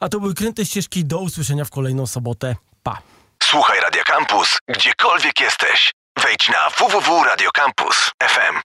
A to były Kręte Ścieżki. Do usłyszenia w kolejną sobotę. Pa.
Słuchaj Radio Campus, gdziekolwiek jesteś. Wejdź na www.radiocampus.fm.